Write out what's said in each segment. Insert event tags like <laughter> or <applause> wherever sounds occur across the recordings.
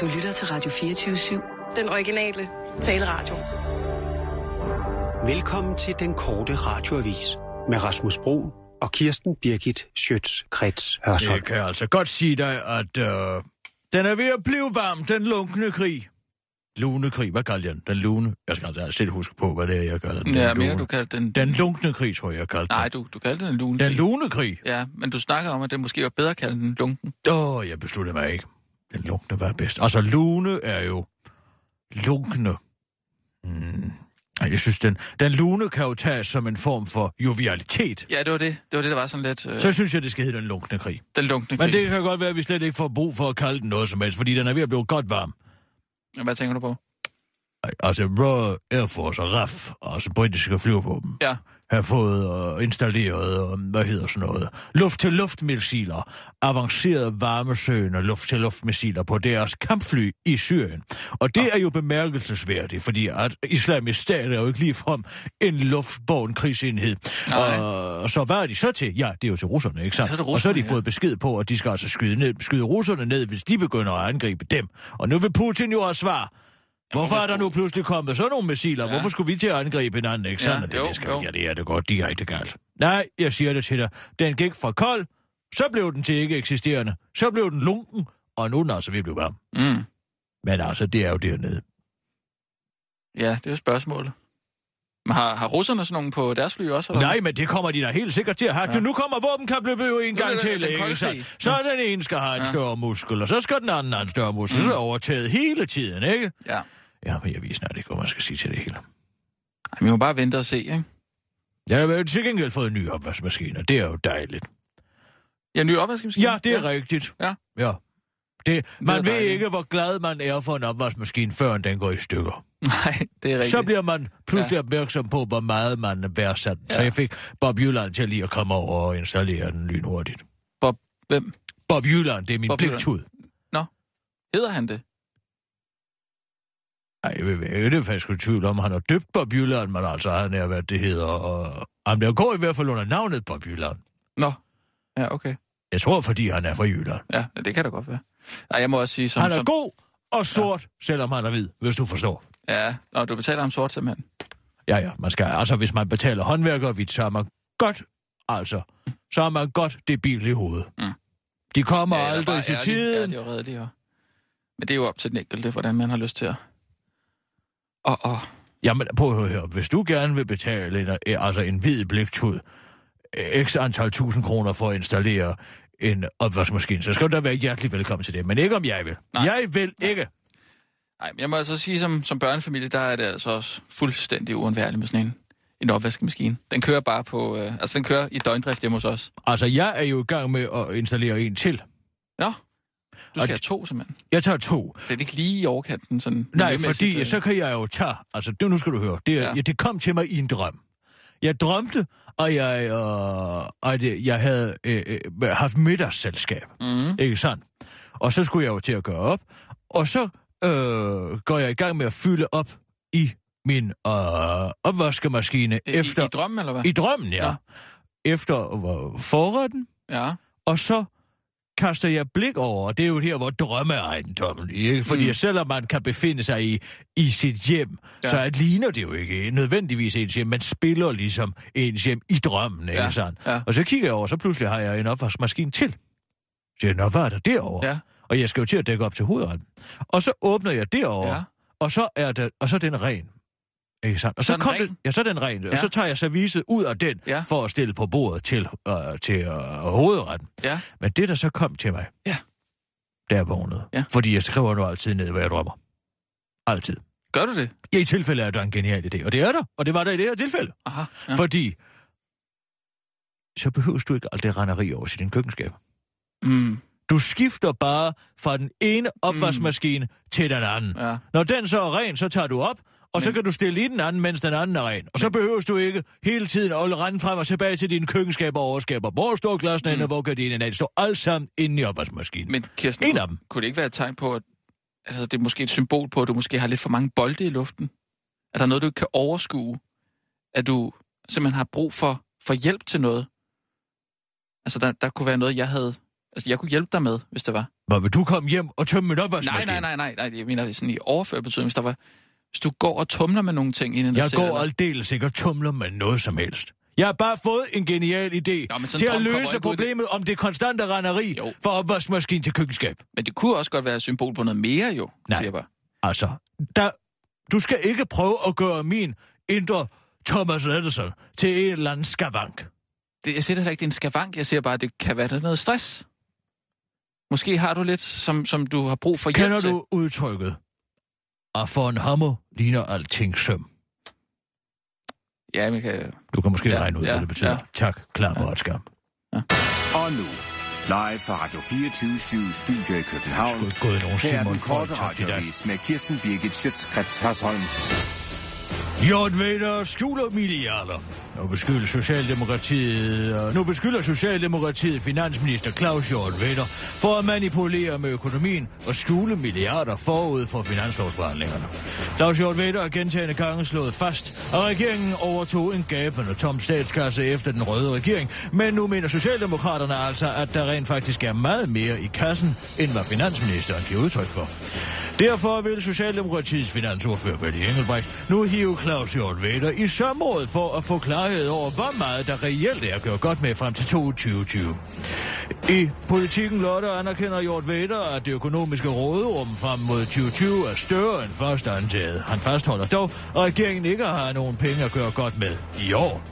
Du lytter til Radio 24-7. Den originale taleradio. Velkommen til den korte radioavis med Rasmus Bro og Kirsten Birgit Schøtz-Krets Hørsholm. Jeg kan altså godt sige dig, at øh, den er ved at blive varm, den lunkne krig. Lune krig, hvad kalder jeg den? Den lune? Jeg skal altså selv huske på, hvad det er, jeg kalder den. Ja, den lune. du kaldte den... Den lunkne krig, tror jeg, jeg kaldte Nej, den. du, du kaldte den lune. Den lune krig? Ja, men du snakker om, at det måske var bedre at kalde den lunken. Åh, oh, jeg besluttede mig ikke. Den lunkne var bedst. Altså, lune er jo lunkne. Ej, Jeg synes, den, den lune kan jo tages som en form for jovialitet. Ja, det var det. Det var det, der var sådan lidt... Øh, Så synes jeg, det skal hedde den lunkne krig. den lunkne Men krig. det kan godt være, at vi slet ikke får brug for at kalde den noget som helst, fordi den er ved at blive godt varm. Hvad tænker du på? Altså Royal Air Force og RAF, altså britiske flyvevåben, Ja. Har fået og installeret, hvad hedder sådan noget, luft-til-luft-missiler, avancerede varmesøgende luft-til-luft-missiler på deres kampfly i Syrien. Og det er jo bemærkelsesværdigt, fordi at islamisk stat er jo ikke ligefrem en luftborgen krigsenhed. Nej. Og så hvad er de så til? Ja, det er jo til russerne, ikke det og så har de fået besked på, at de skal altså skyde, ned, skyde russerne ned, hvis de begynder at angribe dem. Og nu vil Putin jo have svar. Hvorfor er der nu pludselig kommet sådan nogle missiler? Ja. Hvorfor skulle vi til at angribe hinanden, ikke? Ja, det, jo, det skal jo. ja, det er det godt direkte galt. Nej, jeg siger det til dig. Den gik fra kold, så blev den til ikke eksisterende, så blev den lunken, og nu er den altså ved at blive varm. Mm. Men altså, det er jo dernede. Ja, det er jo spørgsmålet. Men har, har russerne sådan nogen på deres fly også? Eller? Nej, men det kommer de da helt sikkert til at have. Ja. Nu kommer våbenkapløbet en gang det til, kolde ikke? Så er den ene skal have en Ja. større muskel, og så skal den anden have en større muskel. Mm. Så er det overtaget hele tiden, ikke? Ja. Ja, men jeg ved snart ikke, hvad man skal sige til det hele. Ej, vi må bare vente og se, ikke? Jeg har jo til gengæld fået en ny opvaskemaskine, og det er jo dejligt. Ja, ny opvaskemaskine? Ja, det er ja. rigtigt. Ja. Ja. Det, man er ved ikke, hvor glad man er for en opvaskemaskine, før den går i stykker. Nej, det er rigtigt. Så bliver man pludselig ja. opmærksom på, hvor meget man er værdsat. Ja. Så jeg fik Bob Jylland til lige at komme over og installere den lynhurtigt. Bob, hvem? Bob Jylland, det er min Jylland. bliktud. Hedder han det? Ej, jeg ved det faktisk i tvivl om, han har døbt Bob Jylland, men altså, han er, hvad det hedder, og han bliver går i hvert fald under navnet Bob Jylland. Nå. Ja, okay. Jeg tror, fordi han er fra Jylland. Ja, det kan da godt være. Ej, jeg må også sige, som... Han er som... god og sort, ja. selvom han er hvid, hvis du forstår. Ja, Nå, du betaler ham sort simpelthen. Ja, ja, man skal, altså hvis man betaler håndværkervidt, så er man godt, altså, så er man godt debil i hovedet. Mm. De kommer ja, aldrig til tiden. Ja, det er jo redeligt. Og... Men det er jo op til den enkelte, hvordan man har lyst til at... Og, og... Jamen, prøv at høre. Hvis du gerne vil betale en, eh, altså en hvid bliktud, eh, x antal tusind kroner for at installere en opvaskemaskine, så skal du da være hjertelig velkommen til det. Men ikke om jeg vil. Nej. Jeg vil ikke. Nej, men jeg må altså sige, som, som børnefamilie, der er det altså også fuldstændig uundværligt med sådan en, en opvaskemaskine. Den kører bare på... Øh, altså, den kører i døgndrift hjemme hos os. Altså, jeg er jo i gang med at installere en til. Nå, du Og skal have det- to, simpelthen. Jeg tager to. Det er ikke lige i overkanten, sådan... Nej, fordi øh. så kan jeg jo tage... Altså, det, nu skal du høre. Det, Ja. det kom til mig i en drøm. Jeg drømte, og jeg, øh, at jeg havde øh, øh, haft middagsselskab. Mm. Ikke sandt? Og så skulle jeg jo til at gøre op. Og så øh, går jeg i gang med at fylde op i min øh, opvaskemaskine I, efter... I, drømmen, eller hvad? I drømmen, ja. Ja. ja. Efter øh, forretten. Ja. Og så kaster jeg blik over, og det er jo her, hvor drømmeejendommen ikke? Fordi Mm. selvom man kan befinde sig i, i sit hjem, Ja. så at ligner det jo ikke nødvendigvis ens hjem. Man spiller ligesom ens hjem i drømmen, ikke Ja, sandt? ja. Og så kigger jeg over, så pludselig har jeg en opvaskemaskine til. Så jeg, nå, hvad er der derovre? Ja. Og jeg skal jo til at dække op til hovedretten. Og så åbner jeg derovre, Ja. og så er der, og så er den ren. Ikke sandt? Og Så så, den kom ren? det, ja, så den ren. Ja. Og så tager jeg serviset ud af den, Ja. for at stille på bordet til, øh, til øh, hovedretten. Ja. Men det, der så kom til mig, Ja. da jeg vågnede, Ja. fordi jeg skriver nu altid ned, hvad jeg drømmer. Altid. Gør du det? Ja, i tilfælde er der en genial idé, og det er der, og det var der i det her tilfælde. Aha. Ja. Ja. Fordi, så behøver du ikke alt det renderi over til din køkkenskab. Mm. Du skifter bare fra den ene opvaskemaskine mm. til den anden. Ja. Når den så er ren, så tager du op, og Men... så Men- kan du stille i den anden, mens den anden er ren. Og så behøver du ikke hele tiden at rende frem og tilbage til dine køkkenskaber og overskaber. Hvor står glasene mm. Og hvor gardinen er? Det står alt sammen inde i opvaskemaskinen. Men Kirsten, En af dem. kunne det ikke være et tegn på, at altså, det er måske et symbol på, at du måske har lidt for mange bolde i luften? Er der noget, du ikke kan overskue? At du simpelthen har brug for, for hjælp til noget? Altså, der, der kunne være noget, jeg havde Altså, jeg kunne hjælpe dig med, hvis det var. Hvad vil du komme hjem og tømme mit Nej, opvaskemaskine? nej, nej, nej, nej. Jeg mener sådan i overført betydning, hvis der var... Hvis du går og tumler med nogle ting inden Jeg går aldeles ikke og tumler med noget som helst. Jeg har bare fået en genial idé Nå, til at løse det. problemet om det konstante renderi Jo. for opvaskemaskine til køkkenskab. Men det kunne også godt være et symbol på noget mere, jo. Nej. Siger bare. Altså, der, du skal ikke prøve at gøre min indre Thomas Edison til en eller anden skavank. Det, jeg siger det ikke, det er en skavank. Jeg siger bare, at det kan være der er noget stress. Måske har du lidt, som, som du har brug for hjælp Kender til. du udtrykket? Og for en hammer ligner alting søm. Ja, men kan... Du kan måske Ja, regne ud, ja, hvad det betyder. ja. Tak, klar ja. skam. Og nu, live fra Radio 24 Studio i København. Ikke gået nogen Her er Simon den korte Folk i dag. radiovis med Kirsten Birgit Schøtzgrads Hasholm. Jort Vader skjuler milliarder. Nu beskylder Socialdemokratiet, øh, nu beskylder Socialdemokratiet finansminister Claus Hjort Vader for at manipulere med økonomien og skjule milliarder forud for finanslovsforhandlingerne. Claus Hjort Vader har gentagende gange slået fast, at regeringen overtog en gabende tom statskasse efter den røde regering, men nu mener Socialdemokraterne altså, at der rent faktisk er meget mere i kassen, end hvad finansministeren giver udtryk for. Derfor vil Socialdemokratiets finansordfører Betty Engelbrecht nu hive Claus Hjort Vedder i samråd for at få klarhed over, hvor meget der reelt er gjort godt med frem til 2020. I politikken Lotte anerkender Hjort Vedder, at det økonomiske råderum frem mod 2020 er større end først antaget. Han fastholder dog, at regeringen ikke har nogen penge at gøre godt med i år.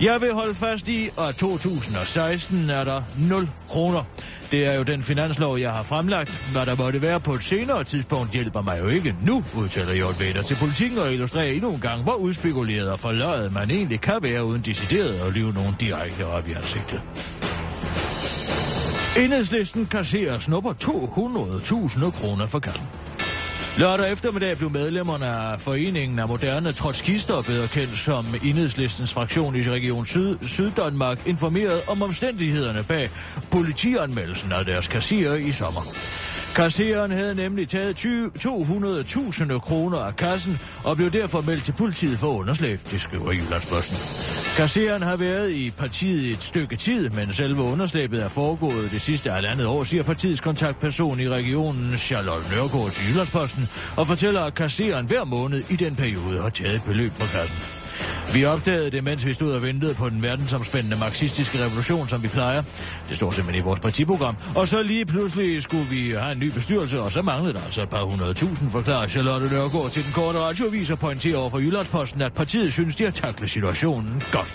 Jeg vil holde fast i, at 2016 er der 0 kroner. Det er jo den finanslov, jeg har fremlagt. Hvad der måtte være på et senere tidspunkt, hjælper mig jo ikke nu, udtaler Jort Vedder til politikken og illustrerer endnu en gang, hvor udspekuleret og forløjet man egentlig kan være uden decideret at lyve nogen direkte op i ansigtet. Enhedslisten kasserer snupper 200.000 kroner for katten. Lørdag eftermiddag blev medlemmerne af Foreningen af Moderne Trotskister, bedre kendt som Enhedslistens fraktion i Region Syd, Syddanmark, informeret om omstændighederne bag politianmeldelsen af deres kassier i sommer. Kasseren havde nemlig taget 20 200.000 kroner af kassen og blev derfor meldt til politiet for underslæb, det skriver Jyllandsposten. Kasseren har været i partiet et stykke tid, men selve underslæbet er foregået det sidste halvandet år, siger partiets kontaktperson i regionen Charlotte Nørgaard til Jyllandsposten, og fortæller, at kasseren hver måned i den periode har taget beløb fra kassen. Vi opdagede det, mens vi stod og ventede på den verdensomspændende marxistiske revolution, som vi plejer. Det står simpelthen i vores partiprogram. Og så lige pludselig skulle vi have en ny bestyrelse, og så manglede der altså et par hundrede tusind, forklarer Charlotte Nørgaard til den korte radioavis og pointerer over for Jyllandsposten, at partiet synes, de har taklet situationen godt.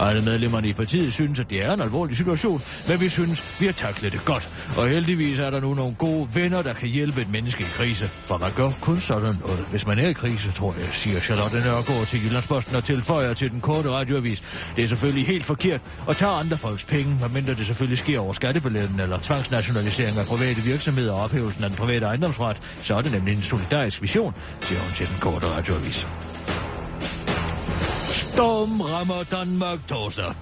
Alle medlemmerne i partiet synes, at det er en alvorlig situation, men vi synes, vi har taklet det godt. Og heldigvis er der nu nogle gode venner, der kan hjælpe et menneske i krise. For man gør kun sådan noget, hvis man er i krise, tror jeg, siger Charlotte Nørgaard til Jyllandsposten og tilføjer til den korte radioavis. Det er selvfølgelig helt forkert at tage andre folks penge, medmindre det selvfølgelig sker over skattebilletten eller tvangsnationalisering af private virksomheder og ophævelsen af den private ejendomsret. Så er det nemlig en solidarisk vision, siger hun til den korte radioavis. Storm rammer Danmark torsdag.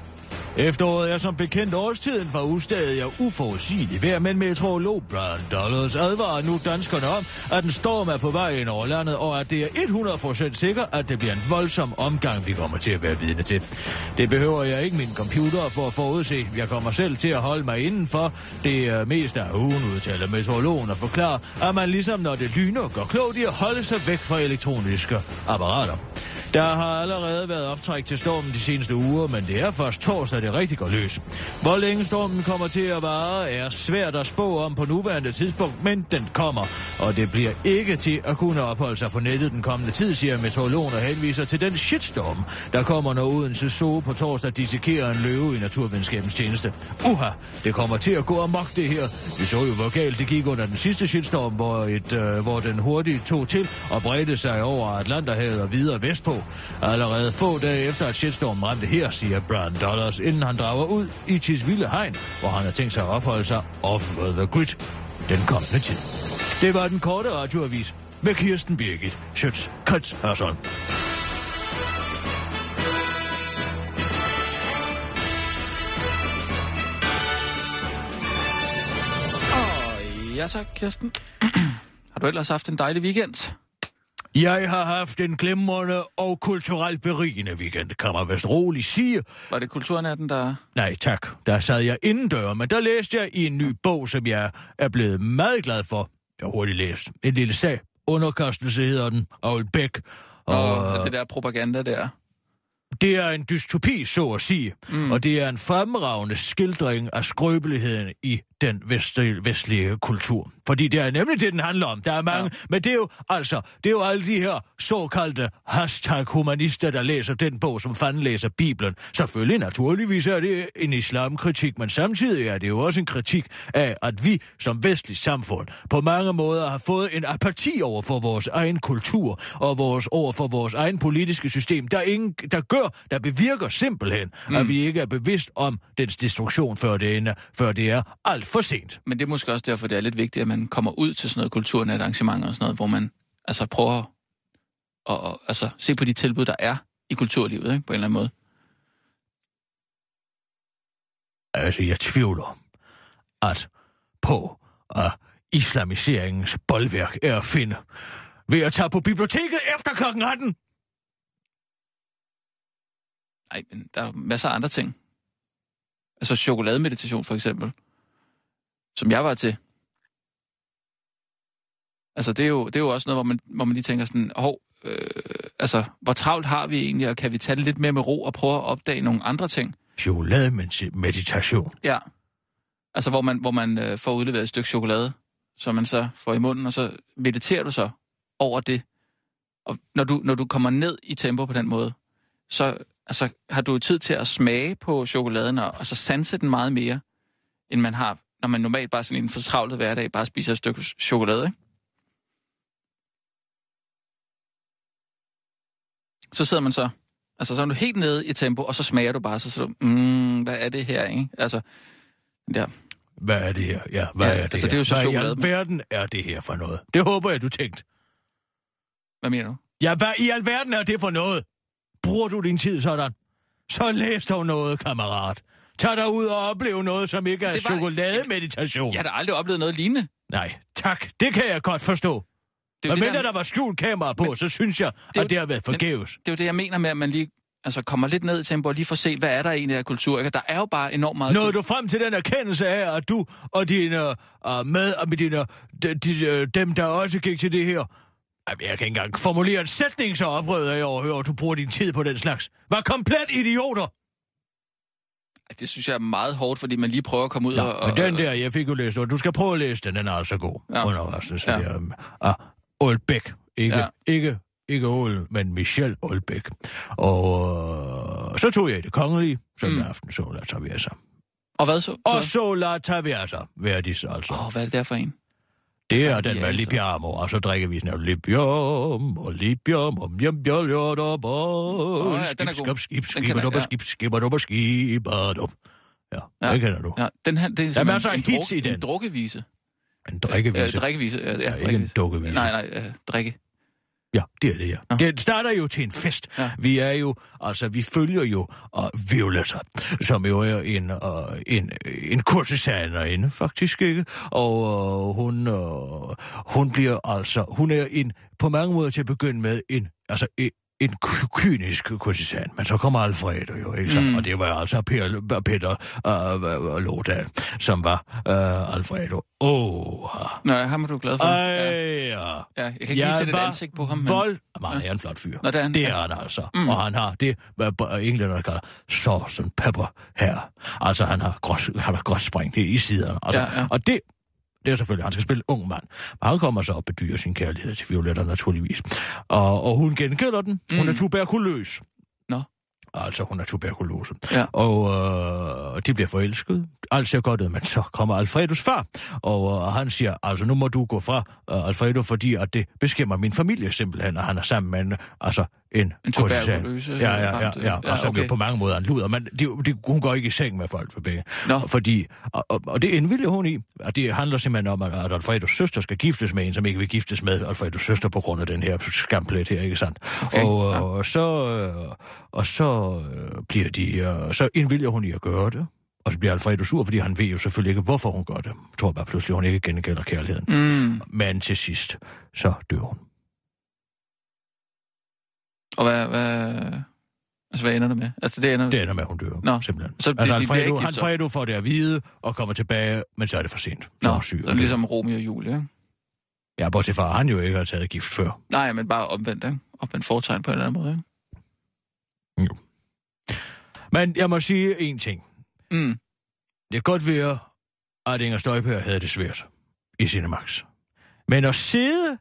Efteråret er som bekendt årstiden for ustadig og uforudsigelig vejr, men meteorolog Brian Dollars advarer nu danskerne om, at en storm er på vej ind over landet, og at det er 100% sikkert, at det bliver en voldsom omgang, vi kommer til at være vidne til. Det behøver jeg ikke min computer for at forudse. Jeg kommer selv til at holde mig indenfor det øh, meste af ugen, udtaler meteorologen og forklarer, at man ligesom når det lyner, går klogt i at holde sig væk fra elektroniske apparater. Der har allerede været optræk til stormen de seneste uger, men det er først torsdag, det rigtig går løs. Hvor længe stormen kommer til at vare, er svært at spå om på nuværende tidspunkt, men den kommer, og det bliver ikke til at kunne opholde sig på nettet den kommende tid, siger meteorologen og henviser til den shitstorm, der kommer, når Odense Zoo på torsdag dissekerer en løve i naturvidenskabens tjeneste. Uha, det kommer til at gå amok det her. Vi så jo, hvor galt det gik under den sidste shitstorm, hvor, et, øh, hvor den hurtigt tog til og bredte sig over Atlanterhavet og videre vestpå. Allerede få dage efter, at shitstormen ramte her, siger Brian Dollars, inden han drager ud i Tisvilde Hegn, hvor han har tænkt sig at opholde sig off the grid den kommende tid. Det var den korte radioavis med Kirsten Birgit Schøtz Krets Hørsholm. Ja tak, Kirsten. <clears throat> har du ellers haft en dejlig weekend? Jeg har haft en glimrende og kulturelt berigende weekend, kan man vist roligt sige. Var det kulturnatten, der... Nej, tak. Der sad jeg indendør, men der læste jeg i en ny bog, som jeg er blevet meget glad for. Jeg har hurtigt læst. En lille sag. Underkastelse hedder den. Aul Bæk. Og, Og det der propaganda der. det er en dystopi, så at sige. Mm. Og det er en fremragende skildring af skrøbeligheden i den vestlige, vestlige kultur. Fordi det er nemlig det, den handler om. Der er mange, ja. men det er jo altså, det er jo alle de her såkaldte hashtag-humanister, der læser den bog, som fanden læser Bibelen. Selvfølgelig, naturligvis er det en islamkritik, men samtidig er det jo også en kritik af, at vi som vestligt samfund på mange måder har fået en apati over for vores egen kultur og vores over for vores egen politiske system, der, ingen, der gør, der bevirker simpelthen, mm. at vi ikke er bevidst om dens destruktion, før det, ender, før det er alt for sent. Men det er måske også derfor, det er lidt vigtigt, at man kommer ud til sådan noget kulturnat arrangement og sådan noget, hvor man altså prøver at, at altså, se på de tilbud, der er i kulturlivet, ikke? på en eller anden måde. Altså, jeg tvivler, at på at islamiseringens boldværk er at finde ved at tage på biblioteket efter klokken 18. Nej, men der er masser af andre ting. Altså chokolademeditation for eksempel, som jeg var til. Altså det er jo, det er jo også noget, hvor man, hvor man lige tænker sådan, hov, øh, altså hvor travlt har vi egentlig, og kan vi tage det lidt mere med ro og prøve at opdage nogle andre ting? Chokolademeditation. Ja. Altså hvor man, hvor man øh, får udleveret et stykke chokolade, som man så får i munden, og så mediterer du så over det. Og når du, når du kommer ned i tempo på den måde, så altså, har du tid til at smage på chokoladen, og, og så sanse den meget mere, end man har, når man normalt bare sådan i en fortravlet hverdag bare spiser et stykke chokolade, ikke? Så sidder man så, altså så er du helt nede i tempo, og så smager du bare, så siger du, mm, hvad er det her, ikke? Altså, der. Hvad er det her? Ja, hvad Ja, er det altså, her? det er jo så hvad i chokolade, men- alverden er det her for noget? Det håber jeg, du tænkte. Hvad mener du? Ja, hvad i alverden er det for noget? Bruger du din tid sådan? Så læs dog noget, kammerat. Tag dig ud og oplev noget, som ikke er Det var- chokolademeditation. Jeg har da aldrig oplevet noget lignende. Nej, tak. Det kan jeg godt forstå. Det Og jo det, mindre der, der var skjult kamera på, Men- så synes jeg, jo- at det har været men- forgæves. det er jo det, jeg mener med, at man lige altså, kommer lidt ned i tempo og lige får set, hvad er der egentlig af kultur. Ikke? Der er jo bare enormt meget... Nåede du frem til den erkendelse af, at du og dine uh, med, og med dine, de, de, uh, dem, der også gik til det her, Jamen, jeg kan ikke engang formulere en sætning, så oprøvet jeg overhører, at du bruger din tid på den slags. Var komplet idioter! Det synes jeg er meget hårdt, fordi man lige prøver at komme ud Nå, og... men den der, jeg fik jo læst, og du skal prøve at læse den, den er altså god. Ja. Ja. Undervarselse. Ja. Ja. Um, ah, Aalbæk. Ikke, Ja. ikke, ikke Ål, men Michel Aalbæk. Og øh, så tog jeg det kongelige, som Mm. aften så la Traversa. Og hvad så? Og så la Traversa, Verdis altså. Åh, oh, hvad er det der for en? Det er den med. Libiamo, og så drikker vi sådan Libium, og Libium, og Jam, Åh, ja, den er skib, skib, skib, skib, skib, ja. skib, skib, skib, skib, Ja, Ja. ja. det kender du. Ja, den her, det er er masser af en, hits i den. en drukkevise. En drikkevise. Øh, drikkevise, ja, ja, Ja, ikke en dukkevise. Nej, nej, øh, drikke. Ja, det er det, ja. Nå. Det starter jo til en fest. Ja. Ja. Vi er jo, altså, vi følger jo uh, Violetta, som jo er en, uh, en, en kurtisanerinde, faktisk, ikke? Og uh, hun, uh, hun bliver altså, hun er en, på mange måder til at begynde med, en, altså, en, en ky- kynisk kurtisan, men så kommer Alfredo jo, ikke så? Mm. Og det var altså Per, Peter uh, Lodal, som var uh, Alfredo. Åh, oh, Nej, ham er du glad for. ej, Ja, ja. jeg kan ikke lige sætte et ansigt på ham. Men... Vold. Men han er en flot fyr. Nå, det er han. Det Ja. er han altså. Mm. Og han har det, hvad englænderne kalder sauce and pepper her. Altså, han har grås, han har gråsprængt det i siderne. Altså, Ja, ja. Og det, det er selvfølgelig, han skal spille ung mand. Men han kommer så og bedyrer sin kærlighed til Violetta, naturligvis. Og, og hun gengælder den. Hun Mm. er tuberkuløs. Nå. Altså, hun er tuberkulose. Ja. Og øh, de bliver forelsket. Alt ser godt ud, men så kommer Alfredos far. Og øh, han siger, altså nu må du gå fra øh, Alfredo, fordi at det beskæmmer min familie simpelthen, og han er sammen med en, altså, en, En tuberkuløse Ja, ja, ja, ja, og som okay. jo på mange måder er en luder. Men det, det, hun går ikke i seng med folk for begge. Nå. Fordi, og, og, og det indvilger hun i. Og det handler simpelthen om, at, at Alfredos søster skal giftes med en, som ikke vil giftes med Alfredos søster på grund af den her skamplet her, ikke sandt? Okay, og, ja. og så, øh, og så øh, bliver de, øh, så indvilger hun i at gøre det. Og så bliver Alfredo sur, fordi han ved jo selvfølgelig ikke, hvorfor hun gør det. Jeg tror bare pludselig, hun ikke gengælder kærligheden. Mm. Men til sidst, så dør hun. Og hvad, hvad, altså, hvad ender det med? Altså, det ender... Det ender med, at hun dør, Nå, simpelthen. så det- altså, de han, bliver ikke Fredo, gift, han så? Fredo får det at vide og kommer tilbage, men så er det for sent. Så er Nå, hun syg. så ligesom Romeo og Julie, ikke? Ja, bortset fra, han jo ikke har taget gift før. Nej, men bare omvendt, ikke? Omvendt foretegn på en eller anden måde, ikke? Men jeg må sige en ting. Mm. Det er godt være, at Inger Støjberg havde det svært i Cinemax. Men at sidde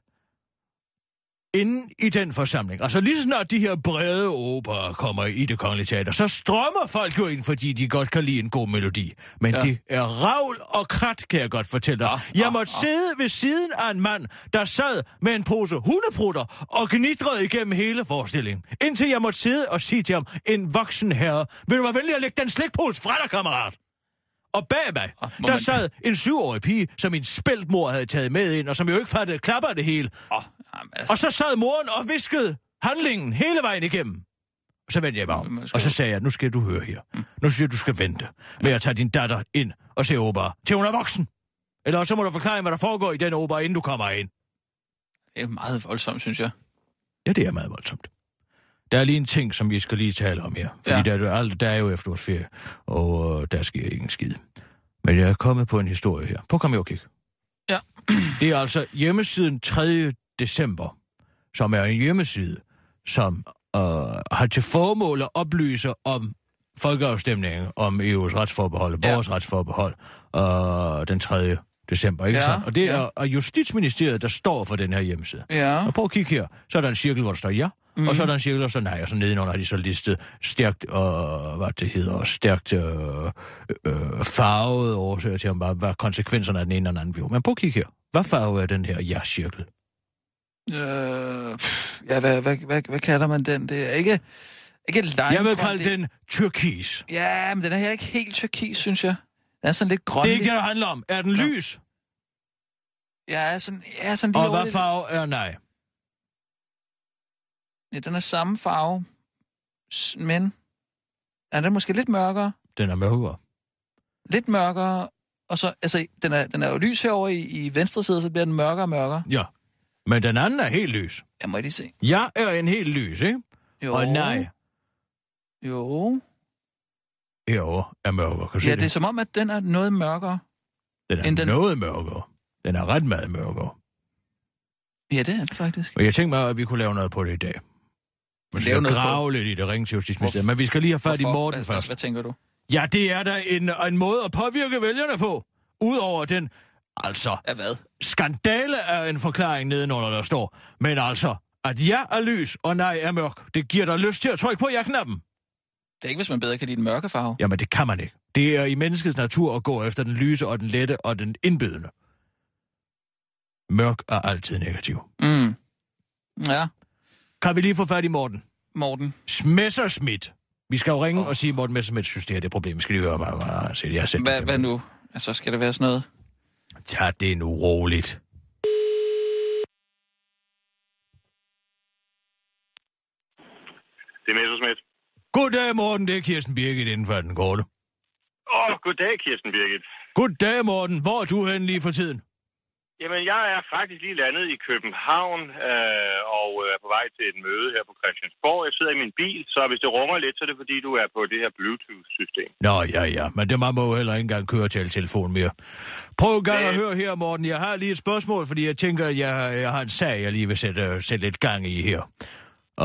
inde i den forsamling, altså lige snart de her brede operer kommer i det kongelige teater, så strømmer folk jo ind, fordi de godt kan lide en god melodi. Men Ja. det er ravl og krat, kan jeg godt fortælle dig. Ja, Jeg ja, måtte ja. sidde ved siden af en mand, der sad med en pose hundeprutter og gnidrede igennem hele forestillingen. Indtil jeg måtte sidde og sige til ham, en voksen herre, vil du være venlig at lægge den slikpose fra dig, kammerat? Og bag mig, Ah, der man- sad en syvårig pige, som min spæltmor havde taget med ind, og som jo ikke fattede klapper det hele. Åh, jamen, altså, Og så sad moren og viskede handlingen hele vejen igennem. Og så vendte jeg mig om, og så sagde jeg, nu skal du høre her. Nu synes jeg, du skal vente med at tage din datter ind og se opera, til hun er voksen. Eller så må du forklare, hvad der foregår i den opera, inden du kommer ind. det er meget voldsomt, synes jeg. Ja, det er meget voldsomt. Der er lige en ting, som vi skal lige tale om her. Fordi Ja. der, er, jo alt- der er jo efterårsferie, og øh, der sker ingen skid. Men jeg er kommet på en historie her. På kom jeg og kig. Ja. Det er altså hjemmesiden 3. december, som er en hjemmeside, som øh, har til formål at oplyse om folkeafstemningen om EU's retsforbehold, Ja. vores retsforbehold, øh, den 3. december, ikke Ja, sandt? Og det er, ja. er Justitsministeriet, der står for den her hjemmeside. Ja. Og prøv at kigge her. Så er der en cirkel, hvor der står ja, mm. og så er Mhm. der en cirkel, hvor der står nej, og så nedenunder har de så listet stærkt, og hvad det hedder, stærkt øh, øh, farvet årsager til, hvad, hvad konsekvenserne af den ene eller den anden vil. Men prøv at kigge her. Hvad farve er den her ja-cirkel? Øh, ja, hvad, hvad, hvad, hvad kalder man den? Det er ikke, ikke lime. Jeg vil kalde den turkis. Ja, men den er her ikke helt turkis, synes jeg. Den er sådan lidt grønlig. Det er ikke det, handler om. Er den Nå. lys? Ja, sådan, ja, sådan lige Og hvad farve er nej? Ja, den er samme farve, men er den måske lidt mørkere? Den er mørkere. Lidt mørkere, og så, altså, den er, den er jo lys herover i, i venstre side, så bliver den mørkere og mørkere. Ja. Men den anden er helt lys. Jeg må lige se. Ja er en helt lys, ikke? Jo. Og nej Jo. herovre er mørkere. Kan Ja, det er det? som om, at den er noget mørkere. Den er end den- noget mørkere. Den er ret meget mørkere. Ja, det er den faktisk. Og jeg tænkte mig, at vi kunne lave noget på det i dag. Vi skal noget på- grave lidt i det, ringe til Justitsministeriet. Men vi skal lige have fat i? Morten hvad, først. Hvad, hvad tænker du? Ja, det er da en, en måde at påvirke vælgerne på. Udover den, altså, Af hvad? skandale er en forklaring nedenunder, der står. Men altså, at ja er lys, og nej er mørk, det giver dig lyst til at trykke på ja-knappen. Det er ikke, hvis man bedre kan lide den mørke farve. Jamen, det kan man ikke. Det er i menneskets natur at gå efter den lyse og den lette og den indbydende. Mørk er altid negativ. Mm. Ja, Kan vi lige få fat i Morten? Morten. Messerschmidt. Vi skal jo ringe Åh. og sige, Morten Messerschmidt synes, det her det er et problem. Vi skal lige høre, hvad hvad- jeg har hvad nu? Altså, skal det være sådan noget? Tag det nu roligt. Det er Messerschmidt. Goddag, Morten. Det er Kirsten Birgit inden for den korte. Åh, oh, goddag, Kirsten Birgit. Goddag, Morten. Hvor er du henne lige for tiden? Jamen, jeg er faktisk lige landet i København øh, og øh, er på vej til et møde her på Christiansborg. Jeg sidder i min bil, så hvis det rummer lidt, så er det fordi, du er på det her Bluetooth-system. Nå, ja, ja. Men det må jo heller ikke engang køre til telefon mere. Prøv en gang at Øh. høre her, Morten. Jeg har lige et spørgsmål, fordi jeg tænker, at jeg, jeg har en sag, jeg lige vil sætte, sætte lidt gang i her.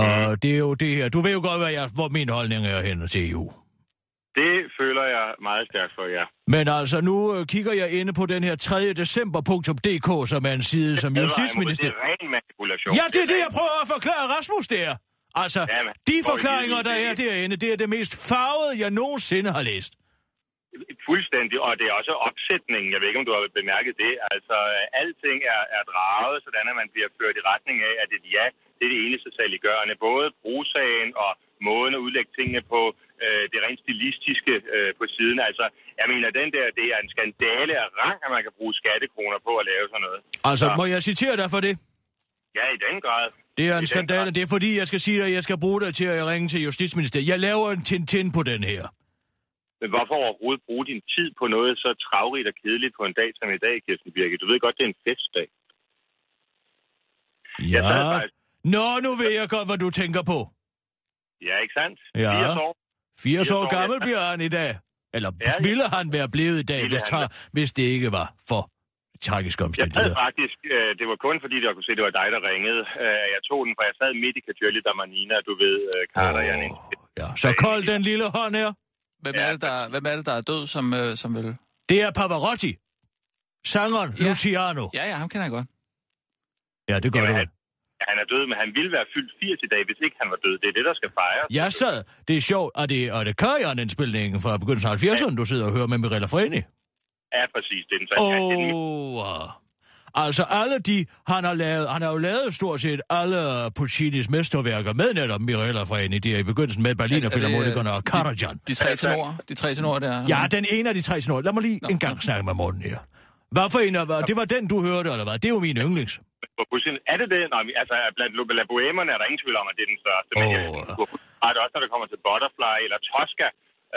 Og det er jo det her. Du ved jo godt, hvad jeg, hvor min holdning er hen til EU. Det føler jeg meget stærkt for, ja. Men altså, nu øh, kigger jeg inde på den her 3. december.dk, som er en side, som Det Justitsministeriet... er ren manipulation. Ja, det er det, jeg prøver at forklare Rasmus der. Altså, Jamen, de forklaringer, der det er er. derinde, det er det mest farvede, jeg nogensinde har læst. Fuldstændig, og det er også opsætningen. Jeg ved ikke, om du har bemærket det. Altså, alting er, er draget, sådan at man bliver ført i retning af, at et ja, det er det eneste saliggørende. Både brugsagen og måden at udlægge tingene på, øh, det rent stilistiske øh, på siden. Altså, jeg mener, den der, det er en skandale af rang, at man kan bruge skattekroner på at lave sådan noget. Altså, Ja. må jeg citere dig for det? Ja, i den grad. Det er en skandale. Det er fordi, jeg skal sige dig, at jeg skal bruge dig til at ringe til Justitsministeriet. Jeg laver en Tintin på den her. Men hvorfor overhovedet bruge din tid på noget så travrigt og kedeligt på en dag som i dag, Kirsten Birke? Du ved godt, det er en festdag. Jeg Ja. faktisk- Nå, nu ved jeg godt, hvad du tænker på. Ja, ikke sandt? Ja. 80 år. 80 år år, gammel ja. bliver han i dag. Eller Ja, ja. ville han være blevet i dag, Ville hvis, han hvis det ikke var for tragiske Jeg sad omstændigheder. faktisk, øh, det var kun fordi, jeg kunne se, at det var dig, der ringede. Øh, jeg tog den, for jeg sad midt i Kajøli, der Manina, du ved, øh, Carter, oh. Ja. Så kold den lille hånd her. Hvem Ja, er det, der, hvem er, det, der er død, som, øh, som vil... Det er Pavarotti. Sangeren Ja. Luciano. Ja, ja, ham kender jeg godt. Øh, Ja, det gør Jamen, du. han, han er død, men han ville være fyldt 80 i dag, hvis ikke han var død. Det er det, der skal fejres. Jeg sad, det er sjovt, og det, og det Karian indspilningen fra begyndelsen af 70'erne, du sidder og hører med Mirella Freni. Ja, præcis. Det er den så. Åh, Oh. oh, altså alle de, han har lavet, han har jo lavet stort set alle Puccinis mesterværker med netop Mirella Freni, det er i begyndelsen med Berliner Philharmonikerne og Karajan. De tre tenorer, de tre tenorer der. Ja, den ene af de tre snor. Lad mig lige en gang snakke med Morten her. Hvad for en af, det var den, du hørte, eller hvad? Det er jo min yndlings. På Putin, er det det? Nej, men altså, blandt La Bohemerne er der ingen tvivl om, at det er den største. Men Åh. jeg, har det også, når det kommer til Butterfly eller Tosca.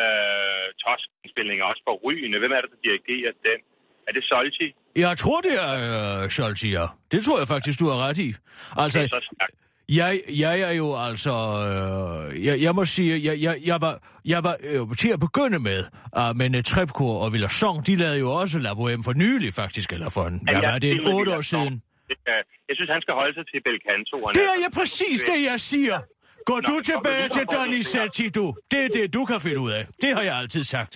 Øh, Tosca-indspilninger også på Rygene. Hvem er det, der dirigerer den? Er det Solti? Jeg tror, det er øh, Scholz, ja. Det tror jeg faktisk, du har ret i. Altså, Det er så stærkt. Jeg, jeg er jo altså... Øh, jeg, jeg må sige, jeg, jeg, jeg var, jeg var øh, til at begynde med, uh, men uh, Trepkor og Villersong, de lavede jo også La Boheme for nylig, faktisk, eller for en, ja, ja, det er en otte år siden. Jeg synes, han skal holde sig til Belcanto. Han Det er altså- jeg præcis det, jeg siger. Gå Nå, du tilbage til Donizetti, du. Det er det, du kan finde ud af. Det har jeg altid sagt.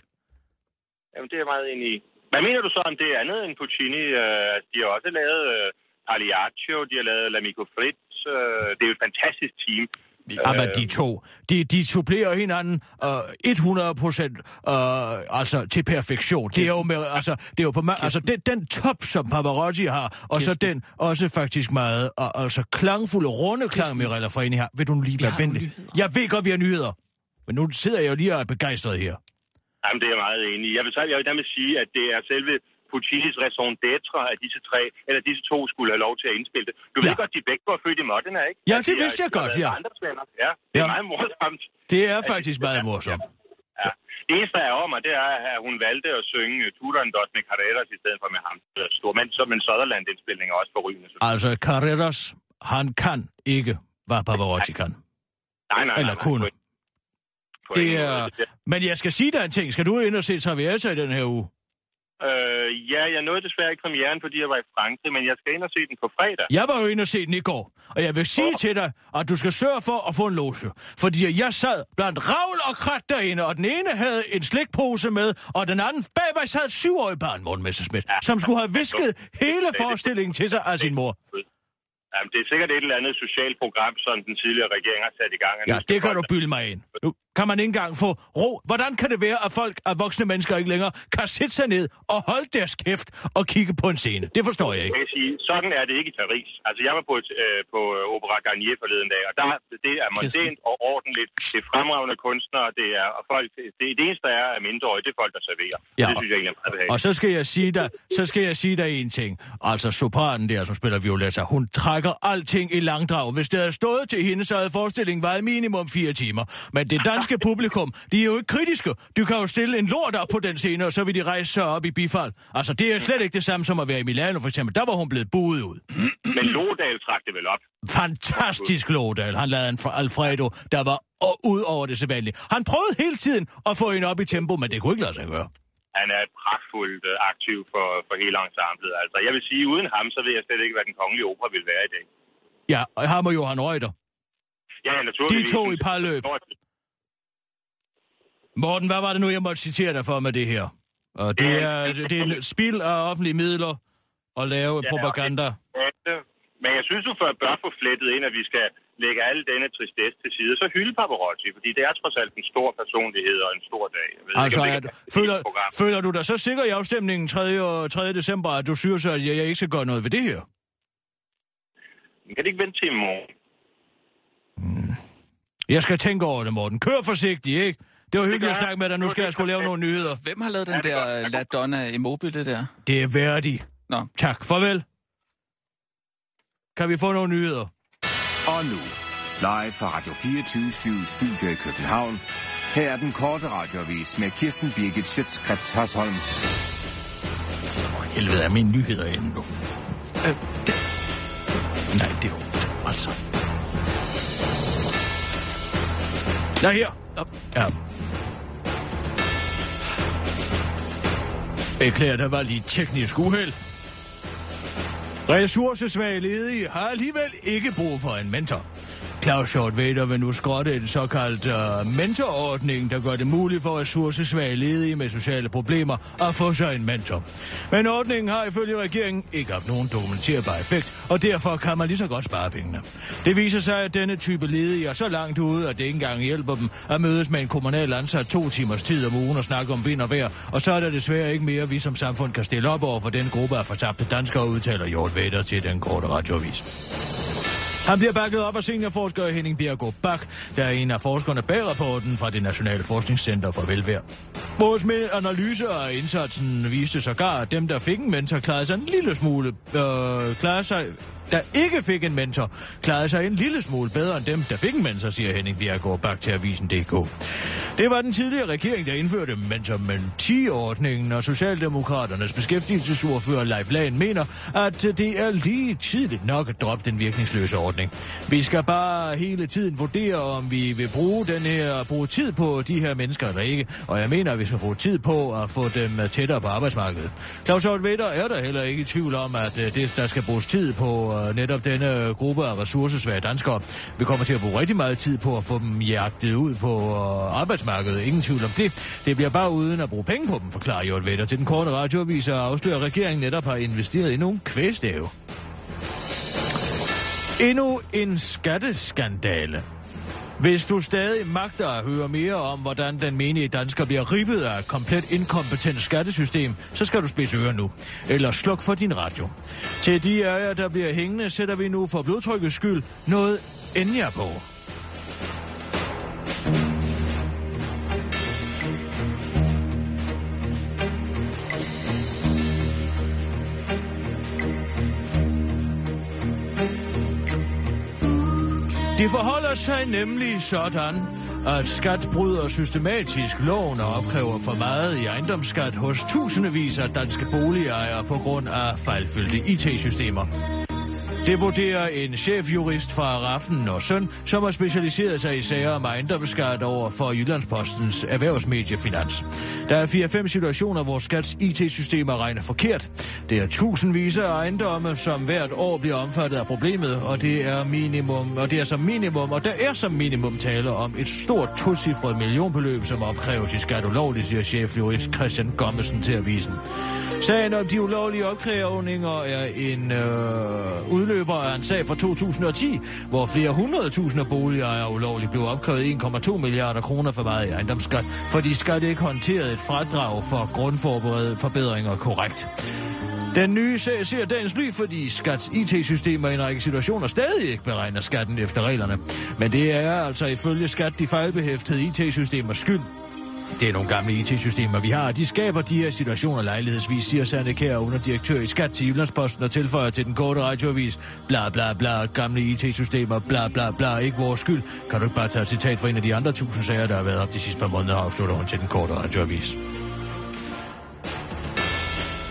Jamen, det er jeg meget enig i. Hvad mener du så om det andet end Puccini? Øh, de har også lavet øh, Pagliaccio, de har lavet L'Amico Fritz. Øh, det er jo et fantastisk team. Jamen, de to, de, de supplerer hinanden øh, 100 procent øh, altså til perfektion. Det er jo, med, altså, det er jo på, ma- altså, den, den top, som Pavarotti har, og så den også faktisk meget øh, altså, klangfulde, runde klang, Mirella Freni har. Vil du nu lige være venlig? Jeg ved godt, vi har nyheder. Men nu sidder jeg jo lige og er begejstret her. Jamen, det er jeg meget enig i. Jeg vil, så, jeg vil dermed sige, at det er selve Puccinis raison d'être, at disse tre, eller disse to skulle have lov til at indspille det. Du Ja. ved godt, de begge var født i Modena, ikke? Ja, At det de er- vidste jeg de godt, ja. Ja, det er Ja. meget morsomt. Det er faktisk meget morsomt. Ja. Det eneste, der er over mig, det er, at hun valgte at synge Turandot med Carreras i stedet for med ham. Stor, men, så, men Sutherland-indspilning er også forrygende. selvfølgelig. Altså, Carreras, han kan ikke, hvad Pavarotti kan. Nej, nej, Eller nej, kunne. nej. På Det er... Men jeg skal sige dig en ting. Skal du ind og se Traviata i den her uge? Øh, ja, jeg nåede desværre ikke premieren, fordi jeg var i Frankrig, men jeg skal ind og se den på fredag. Jeg var jo inde og se den i går, og jeg vil sige til dig, at du skal sørge for at få en loge. Fordi jeg sad blandt ravl og krat derinde, og den ene havde en slikpose med, og den anden bag mig sad et syvårig barn, Morten Messerschmidt, som skulle have visket hele forestillingen til sig af sin mor. Jamen, det er sikkert et eller andet socialt program, som den tidligere regering har sat i gang. Ja, det kan du bilde mig ind. Nu kan man ikke engang få ro. Hvordan kan det være, at folk, at voksne mennesker ikke længere kan sætte sig ned og holde deres kæft og kigge på en scene? Det forstår jeg Jeg ikke. kan sige, sådan er det ikke i Paris. Altså, jeg var på, et, øh, på øh, Opera Garnier forleden dag, og der, det er mondænt og ordentligt. Det er fremragende kunstnere, det er og folk, det, det eneste, der er af mindreårige, det er folk, der serverer. Ja, det synes jeg egentlig er meget behageligt. Og så skal jeg sige dig, så skal jeg sige dig en ting. Altså sopranen der, som spiller Violetta, hun trækker alting i langdrag. Hvis det havde stået til hende, så havde forestillingen været minimum fire timer. Men det danske publikum, de er jo ikke kritiske. Du kan jo stille en lort op på den scene, og så vil de rejse sig op i bifald. Altså, det er slet ikke det samme som at være i Milano, for eksempel. Der var hun blevet buet ud. Men Lodal trak det vel op. Fantastisk Lodal. Han lavede en fra Alfredo, der var ud over det sædvanlige. Han prøvede hele tiden at få hende op i tempo, men det kunne ikke lade sig gøre. Han er pragtfuldt øh, aktiv for, for hele ensemblet. Altså, jeg vil sige, uden ham, så ved jeg slet ikke, hvad den kongelige opera vil være i dag. Ja, og ham og Johan Reuter. Ja, naturligvis. De to i parløb. Morten, hvad var det nu, jeg måtte citere dig for med det her? Og det er, det er en spil af offentlige midler at lave Ja, propaganda. Men jeg synes, du bør bør få flettet ind, at vi skal lægge alle denne tristesse til side. Så hylde Pavarotti, fordi det er trods alt en stor personlighed og en stor dag. Jeg ved Altså, ikke, at, det føler, føler du dig så sikker i afstemningen 3. Og 3. december, at du synes, at jeg, jeg ikke skal gøre noget ved det her? Kan det ikke vente til i morgen? Jeg skal tænke over det, Morten. Kør forsigtigt, ikke? Det var hyggeligt at gør jeg. snakke med dig. Nu skal jeg skulle lave nogle nyheder. Hvem har lavet den det er der godt. La Donna Immobile der? Det er værdigt. Nå, Tak. Farvel. Kan vi få nogle nyheder? Og nu, live fra Radio 24 Studio i København. Her er den korte radiovis med Kirsten Birgit Schøtzgrads Hasholm. Så helvede er mine nyheder inde nu. øh, det, Nej, det er jo... Altså... Ja, her. Op. Ja. Beklager, der var lige teknisk uheld. Ressourcesvage ledige har alligevel ikke brug for en mentor. Claus Short Vader vil nu skrotte en såkaldt uh, mentorordning, der gør det muligt for ressourcesvage ledige med sociale problemer at få sig en mentor. Men ordningen har ifølge regeringen ikke haft nogen dokumenterbar effekt, og derfor kan man lige så godt spare pengene. Det viser sig, at denne type ledige er så langt ude, at det ikke engang hjælper dem at mødes med en kommunal ansat to timers tid om ugen og snakke om vind og vejr, og så er der desværre ikke mere, vi som samfund kan stille op over for den gruppe af fortabte danskere, udtaler Hjort Vader til den korte radioavis. Han bliver bakket op af seniorforsker Henning Bjergård Bak, der er en af forskerne bag rapporten fra det Nationale Forskningscenter for Velfærd. Vores med analyse og indsatsen viste sågar, at dem, der fik en mentor, klarede sig en lille smule, øh, klarede sig, der ikke fik en mentor, klarede sig en lille smule bedre end dem, der fik en mentor, siger Henning Bjergård Bak til Avisen.dk. Det var den tidligere regering, der indførte mentor ordningen og Socialdemokraternes beskæftigelsesordfører Leif Lahn mener, at det er lige tidligt nok at droppe den virkningsløse ordning. Vi skal bare hele tiden vurdere, om vi vil bruge den her, bruge tid på de her mennesker eller ikke, og jeg mener, at vi skal bruge tid på at få dem tættere på arbejdsmarkedet. Claus Holtvetter er der heller ikke i tvivl om, at øh, det, der skal bruges tid på øh, netop denne øh, gruppe af ressourcesvage danskere. Vi kommer til at bruge rigtig meget tid på at få dem jagtet ud på øh, arbejdsmarkedet. Ingen tvivl om det. Det bliver bare uden at bruge penge på dem, forklarer Jort Vetter til den korte radioavis og afslører, at regeringen netop har investeret i nogle kvæstæve. Endnu en skatteskandale. Hvis du stadig magter at høre mere om, hvordan den menige dansker bliver ribbet af et komplet inkompetent skattesystem, så skal du spidse ører nu. Eller sluk for din radio. Til de af jer, der bliver hængende, sætter vi nu for blodtrykkets skyld noget Enya på. Det forholder sig nemlig sådan, at skat bryder systematisk loven og opkræver for meget i ejendomsskat hos tusindvis af danske boligejere på grund af fejlfyldte IT-systemer. Det vurderer en chefjurist fra Raffen og Søn, som har specialiseret sig i sager om ejendomsskat over for Jyllandspostens erhvervsmedie Finans. Der er 4-5 situationer, hvor skats IT-systemer regner forkert. Det er tusindvis af ejendomme, som hvert år bliver omfattet af problemet, og det er minimum, og det er som minimum, og der er som minimum tale om et stort tocifret millionbeløb, som opkræves i skat ulovligt, siger chefjurist Christian Gommesen til avisen. Sagen om de ulovlige opkrævninger er en øh, udløber af en sag fra 2010, hvor flere hundredtusinder boligejere ulovligt blev opkrævet 1,2 milliarder kroner for meget i ejendomsskat, fordi skat ikke håndterede et fradrag for grundforbedringer korrekt. Den nye sag ser dagens ly, fordi Skats IT-systemer i en række situationer stadig ikke beregner skatten efter reglerne. Men det er altså ifølge Skat de fejlbehæftede IT-systemers skyld. Det er nogle gamle IT-systemer, vi har, de skaber de her situationer lejlighedsvis, siger Sanne Kær under direktør i Skat til Jyllandsposten og tilføjer til den korte radioavis. Bla bla bla, gamle IT-systemer, bla bla bla, ikke vores skyld. Kan du ikke bare tage et citat fra en af de andre tusind sager, der har været op de sidste par måneder, afslutter hun til den korte radioavis.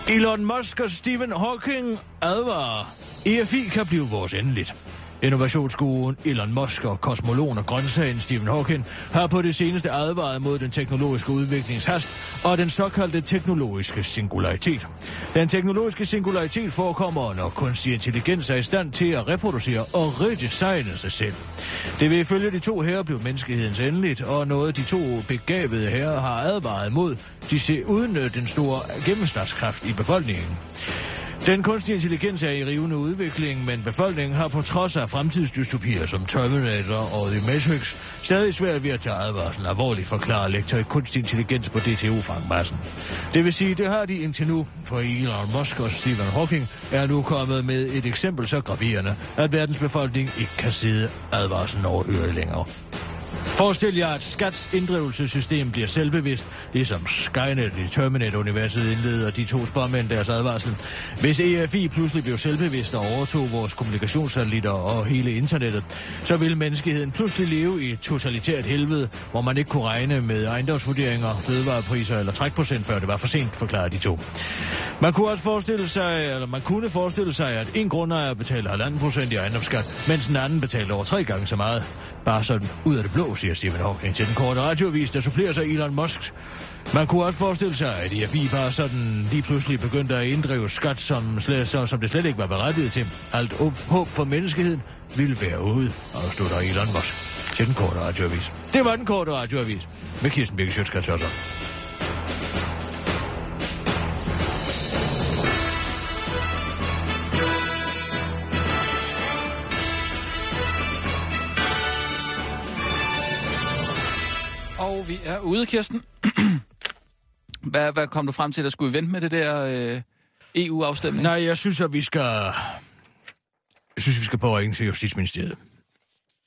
Elon Musk og Stephen Hawking advarer. EFI kan blive vores endeligt. Innovationsguruen Elon Musk og kosmologen og grøntsagen Stephen Hawking har på det seneste advaret mod den teknologiske udviklingshast og den såkaldte teknologiske singularitet. Den teknologiske singularitet forekommer, når kunstig intelligens er i stand til at reproducere og redesigne sig selv. Det vil ifølge de to herrer blive menneskehedens endeligt, og noget de to begavede herrer har advaret mod, de ser uden den store gennemslagskraft i befolkningen. Den kunstige intelligens er i rivende udvikling, men befolkningen har på trods af fremtidsdystopier som Terminator og The Matrix stadig svært ved at tage advarslen alvorligt, forklarer lektor i kunstig intelligens på DTU Frank Madsen. Det vil sige, det har de indtil nu, for Elon Musk og Stephen Hawking er nu kommet med et eksempel så graverende, at verdens befolkning ikke kan sidde advarslen overhøret længere. Forestil jer, at Skats inddrivelsessystem bliver selvbevidst, ligesom Skynet i Terminator-universet indleder de to spørgmænd deres advarsel. Hvis EFI pludselig blev selvbevidst og overtog vores kommunikationssatellitter og hele internettet, så ville menneskeheden pludselig leve i et totalitært helvede, hvor man ikke kunne regne med ejendomsvurderinger, fødevarepriser eller trækprocent, før det var for sent, forklarer de to. Man kunne også forestille sig, eller man kunne forestille sig, at en grundejer betaler 1,5 procent i ejendomsskat, mens den anden betaler over tre gange så meget. Bare sådan ud af det blå, siger Stephen Hawking til den korte radiovis, der supplerer sig Elon Musk. Man kunne også forestille sig, at IFI bare sådan lige pludselig begyndte at inddrive skat, som, slet, så, som det slet ikke var berettiget til. Alt håb for menneskeheden ville være ude, afslutter Elon Musk til den korte radioavis. Det var den korte radioavis med Kirsten Birke Sjøtskrets vi er ude, Kirsten. <clears throat> hvad, hvad kom du frem til, at skulle vi vente med det der øh, EU-afstemning? Nej, jeg synes, at vi skal... Jeg synes, vi skal på ringe til Justitsministeriet.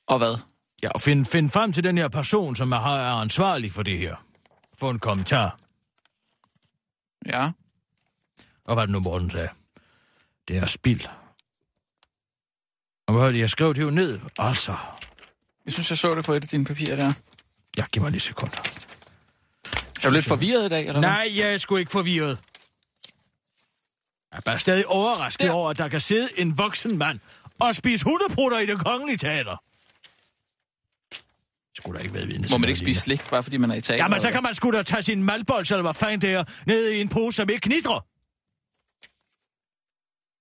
Og hvad? Ja, og finde, finde frem til den her person, som er, er ansvarlig for det her. Få en kommentar. Ja. Og hvad er det nu, Morten sagde? Det er spild. Og hvad hørte jeg skrev det jo ned. Altså, Jeg synes, jeg så det på et af dine papirer der. Ja, giv mig lige sekunder. Er du lidt forvirret i dag, eller hvad? Nej, jeg er sgu ikke forvirret. Jeg er bare stadig overrasket Der. over, at der kan sidde en voksen mand og spise hundeprutter i det kongelige teater. Skulle der ikke være vidne Må man ikke spise slik, bare fordi man er i teater? Jamen, så kan man sgu da tage sin malbold, eller hvad fanden det er, ned i en pose, som ikke knitrer.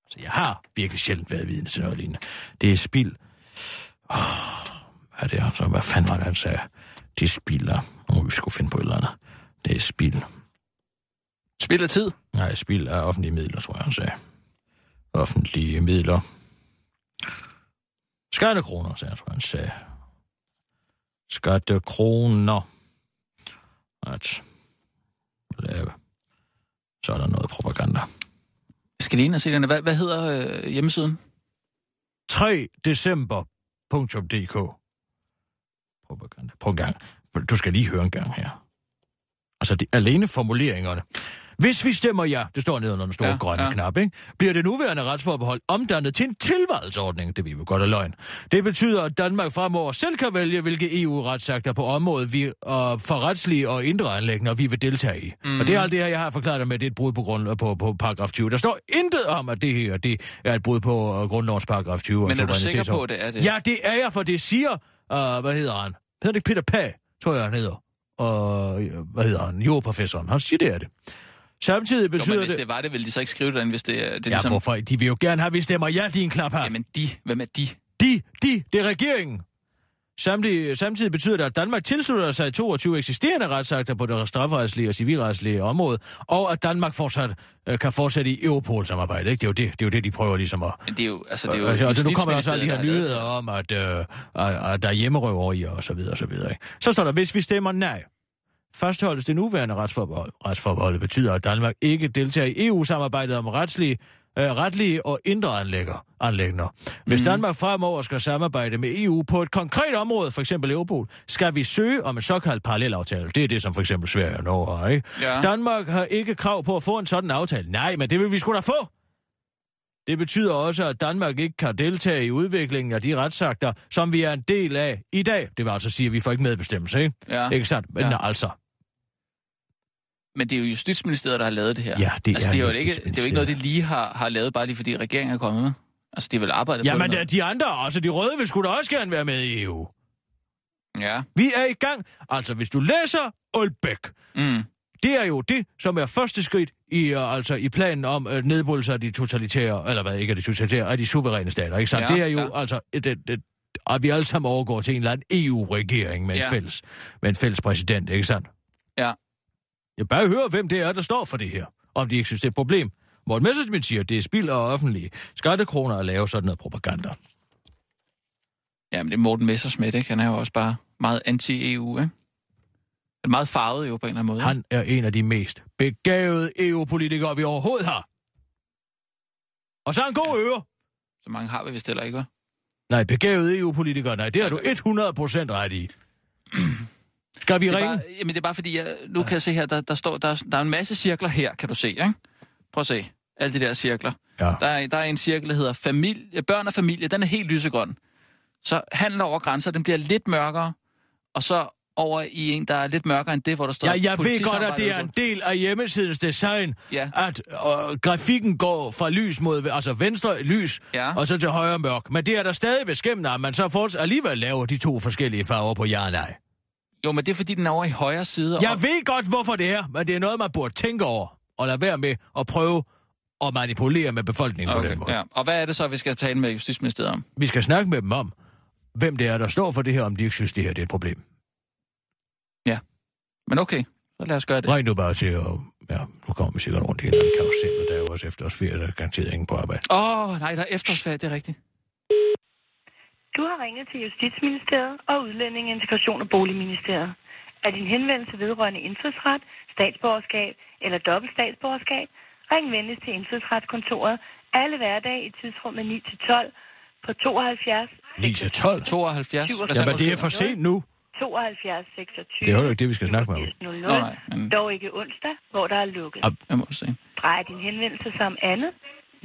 Så jeg har virkelig sjældent været vidne til noget lignende. Det er spild. Oh, hvad er det altså? Hvad fanden var det, han sagde? Det er spild, der. Nu vi skulle finde på et eller andet. Det er spild. Spil af tid? Nej, spild af offentlige midler, tror jeg, han sagde. Offentlige midler. Skattekroner, sagde jeg, tror jeg, han sagde. Skattekroner. At lave. Så er der noget propaganda. Skal lige ind og se den. Hvad, hvad hedder øh, hjemmesiden? 3 december.dk Propaganda. Prøv en gang. Du skal lige høre en gang her. Altså, det, alene formuleringerne. Hvis vi stemmer ja, det står nede under den store Ja, grønne ja. knap, ikke? bliver det nuværende retsforbehold omdannet til en tilvalgsordning. Det vi godt af løgn. Det betyder, at Danmark fremover selv kan vælge, hvilke EU-retsakter på området vi og for retslige og indre anlægner vi vil deltage i. Mm. Og det er alt det her, jeg har forklaret dig med, det er et brud på, grund, på, på paragraf 20. Der står intet om, at det her det er et brud på uh, grundlovens paragraf 20. og Men er du sikker på, det er det? Ja, det er jeg, for det siger, uh, hvad hedder han? Hedder det Peter Pag, tror jeg, han hedder. Og, øh, hvad hedder han? Jordprofessoren. Han siger, det er det. Samtidig Jo, betyder men hvis det... det var det, ville de så ikke skrive det, hvis det, er- det er Ja, ligesom... hvorfor? De vil jo gerne have, at vi stemmer ja, din klap her. Jamen de, hvem er de? De, de, det er regeringen. Samtidig, samtidig betyder det, at Danmark tilslutter sig 22 eksisterende retsakter på det strafferetslige og civilretslige område, og at Danmark fortsat øh, kan fortsætte i Europol-samarbejde. Ikke? Det, er jo det, det er jo det, de prøver ligesom at... Det er jo, altså, det er jo og, og nu kommer der også alle de her nyheder om, at, øh, at, at der er hjemmerøver i og så videre og så videre. Ikke? Så står der, hvis vi stemmer nej, fastholdes det nuværende retsforbehold. Retsforbeholdet betyder, at Danmark ikke deltager i EU-samarbejdet om retslige, øh, retlige og indre anlægger, anlægner. Hvis mm. Danmark fremover skal samarbejde med EU på et konkret område, f.eks. Europol, skal vi søge om en såkaldt parallelaftale. Det er det, som for eksempel Sverige og Norge har, ikke? Ja. Danmark har ikke krav på at få en sådan aftale. Nej, men det vil vi sgu da få. Det betyder også, at Danmark ikke kan deltage i udviklingen af de retsakter, som vi er en del af i dag. Det vil altså sige, at vi får ikke medbestemmelse, ikke? Ja. Ikke sandt? Men ja. altså, Men det er jo Justitsministeriet, der har lavet det her. Ja, det altså, er det er jo ikke, det er jo ikke noget, de lige har, har lavet, bare lige fordi regeringen er kommet med. Altså, de har vel arbejdet på Jamen, det. der, de andre, altså de røde, vil sgu da også gerne være med i EU. Ja. Vi er i gang. Altså, hvis du læser Aalbæk, Mm. det er jo det, som er første skridt i, uh, altså, i planen om uh, nedbrydelse af de totalitære, eller hvad, ikke af de totalitære, af de suveræne stater, ikke sandt? Ja, det er jo ja. altså, et, et, et, at vi alle sammen overgår til en eller anden EU-regering med, en Ja. fælles, med en fælles præsident, ikke sandt? Ja. Jeg bare høre, hvem det er, der står for det her. Om de ikke synes, det er et problem. Morten Messerschmidt siger, at det er spild af offentlige skattekroner at lave sådan noget propaganda. Jamen, det er Morten Messersmith, ikke? Han er jo også bare meget anti-EU, ikke? Men meget farvet jo på en eller anden måde. Han er en af de mest begavede EU-politikere, vi overhovedet har. Og så er han god øre. Så mange har vi vist heller ikke, hva'? Nej, begavet EU-politiker, nej, det har du 100% ret i. <clears throat> Skal vi Det ringe? bare, jamen, det er bare fordi, jeg, nu kan jeg se her, der, der står, der, er- der er en masse cirkler her, kan du se, ikke? Prøv at se. Alle de der cirkler. Ja. Der er, der er en cirkel, der hedder familie, børn og familie. Den er helt lysegrøn. Så handel over grænser, den bliver lidt mørkere. Og så over i en, der er lidt mørkere end det, hvor der står... Ja, jeg ved godt, at det er en del af hjemmesidens design, Ja. at øh, grafikken går fra lys mod, altså venstre lys, Ja. og så til højre mørk. Men det er der stadig beskæmmende, at man så fortsat alligevel laver de to forskellige farver på ja og nej. Jo, men det er fordi, den er over i højre side. Jeg og... ved godt, hvorfor det er, men det er noget, man burde tænke over. Og lade være med at prøve at manipulere med befolkningen okay, på den måde. Ja. Og hvad er det så, vi skal tale med Justitsministeriet om? Vi skal snakke med dem om, hvem det er, der står for det her, om de ikke synes, det her det er et problem. Men okay, så lad os gøre det. Ring nu bare til, og ja, nu kommer vi sikkert rundt i en eller anden karusel, og der er jo også efterårsferie, der er garanteret ingen på arbejde. Åh, oh, nej, der er efterårsferie, det er rigtigt. Du har ringet til Justitsministeriet og Udlænding, Integration og Boligministeriet. Er din henvendelse vedrørende indfødsret, statsborgerskab eller dobbelt statsborgerskab? Ring venligst til indfødsretskontoret alle hverdage i tidsrummet 9-12 på 72 9 til 12? 72. Hvad Ja, sagde men det er for sent nu. 72 26. Det er jo ikke det, vi skal snakke med om. 00, Nå, nej, men- dog ikke onsdag, hvor der er lukket. Ah. Jeg må se. Drejer din henvendelse sig om andet?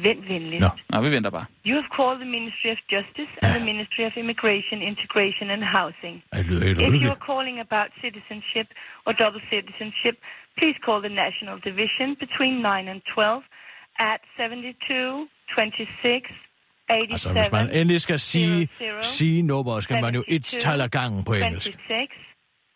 Vent venligst. Nå. Nå, vi venter bare. You have called the Ministry of Justice and the Ministry of Immigration, Integration and Housing. Det lyder helt If you are calling about citizenship or double citizenship, please call the National Division between 9 and 12 at 72 26 87 Altså, hvis man endelig skal sige, Zero, zero. sige nummeret, skal man jo et 72, tal ad gangen på engelsk. 26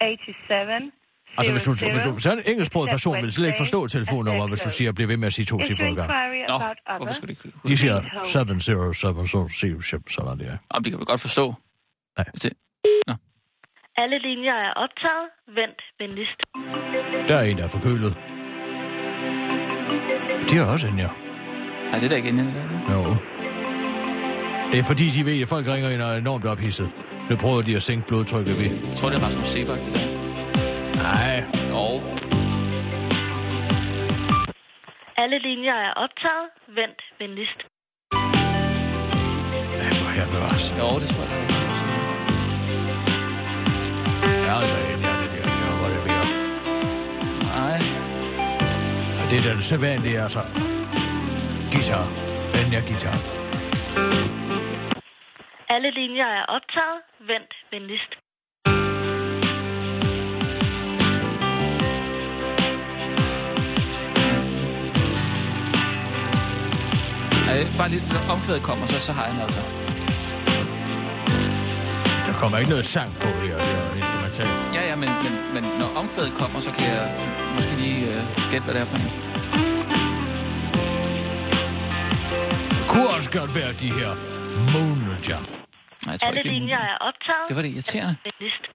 87 Altså, hvis du, hvis du så er en engelsksproget person, vil slet ikke forstå Wednesday telefonnummer, and hvis du siger, bliv ved med at sige to If cifre inquiry Nå, hvorfor skal de ikke... De siger Please hold. 7077, sådan er det. Jamen, det kan vi godt forstå. Nej. Det- Alle linjer er optaget. Vent venligst. Der er en, der er forkølet. De har også en, ja. Nej, det er da ikke inden. Det er det. Jo. Det er fordi, de ved, at folk ringer ind og er enormt ophidset. Nu prøver de at sænke blodtrykket ved. Jeg tror, det er Rasmus Sebak, det der. Nej, Jo. Alle linjer er optaget. Vent venligst. ja, hvor her bevares. Jo, det tror jeg, det er Rasmus. Ja, altså, en, ja, det der, ja, hvor det er. Nej. Ja, det er den sædvanlige, altså. Guitar. En, ja, guitar. Alle linjer er optaget. Vent venligst. Nej, bare lidt når omkvædet kommer, så, så har jeg den altså. Der kommer ikke noget sang på her, det er instrumentalt. Ja, ja, men, men, men når omkvædet kommer, så kan jeg måske lige uh, gætte, hvad det er for en. Det kunne også godt være de her Moon Jam. Nej, jeg tror Alle ikke, det er linjer er optaget. Det var det irriterende. Venligst.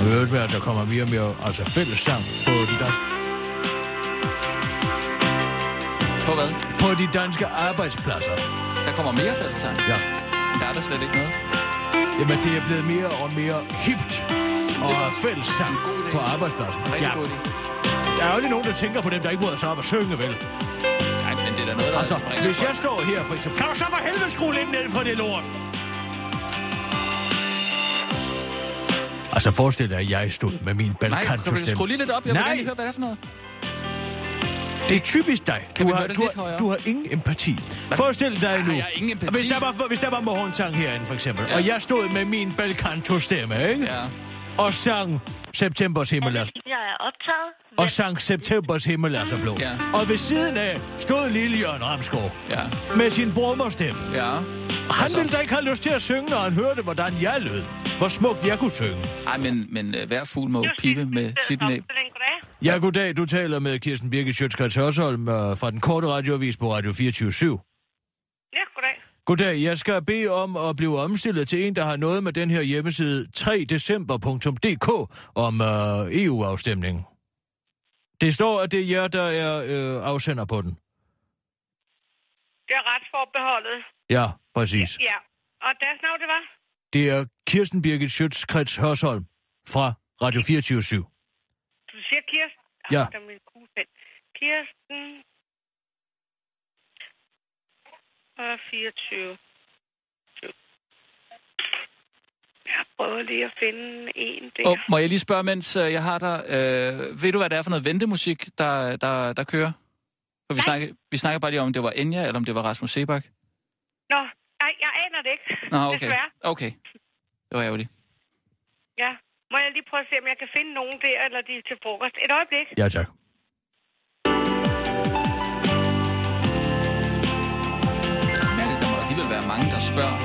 Og det øvrigt at der kommer mere og mere altså fælles sang på de danske, På hvad? på de danske arbejdspladser. Der kommer mere fællesang. Ja. Men der er der slet ikke noget. Jamen, det er blevet mere og mere hipt og også fælles sang en god idé. på arbejdspladsen. Rigtig Ja, god idé. der er jo aldrig nogen, der tænker på dem, der ikke bryder sig op og synge, vel? Nej, men det er da noget, der Altså, hvis jeg står her for eksempel, kan du så for helvede skrue lidt ned for det lort? Altså, forestil dig, at jeg stod med min Nej, kan du skrue lige lidt op? Jeg vil Nej. gerne lige høre, hvad det er for noget. Det er typisk dig. Kan Du vi har, du, lidt har, du har ingen empati. Forestil dig nu. jeg har ingen empati. Hvis der var, hvis der var morgensang herinde, for eksempel, Ja. og jeg stod med min balkanto-stemme, ikke? Ja. Og sang Septembers himmel er, linjer er optaget. og sang Septembers himmel er så blå. Ja. Og ved siden af stod Lille Jørgen Ramsgaard Ja. med sin brummerstemme. Ja. Han Altså- ville da ikke have lyst til at synge, når han hørte, hvordan jeg lød. Hvor smukt jeg kunne synge. Ej, men, men uh, hver fugl må pipe med sit næb. Ja, goddag. Du taler med Kirsten Birgit Sjøtskrets Hørsholm øh, fra den korte radioavis på Radio 24 Ja, goddag. Goddag. Jeg skal bede om at blive omstillet til en, der har noget med den her hjemmeside 3december.dk om øh, EU-afstemningen. Det står, at det er jer, der er øh, afsender på den. Det er retsforbeholdet. Ja, præcis. Ja. Og deres navn, det var? Det er Kirsten Birgit Sjøtskrets Hørsholm fra Radio 24 Du siger Kirsten? Ja. Kirsten... Og 24. Jeg prøver lige at finde en der. Og må jeg lige spørge, mens øh, jeg har dig, øh, ved du, hvad det er for noget ventemusik, der, der, der kører? For vi, snakker, vi snakker bare lige om, det var Enya, eller om det var Rasmus Sebak. Nå, mener det ikke, Nå, okay. desværre. Okay, det var ærgerligt. Ja, må jeg lige prøve at se, om jeg kan finde nogen der, eller de er til frokost. Et øjeblik. Ja, tak. Mærkeligt, der må alligevel være mange, der spørger,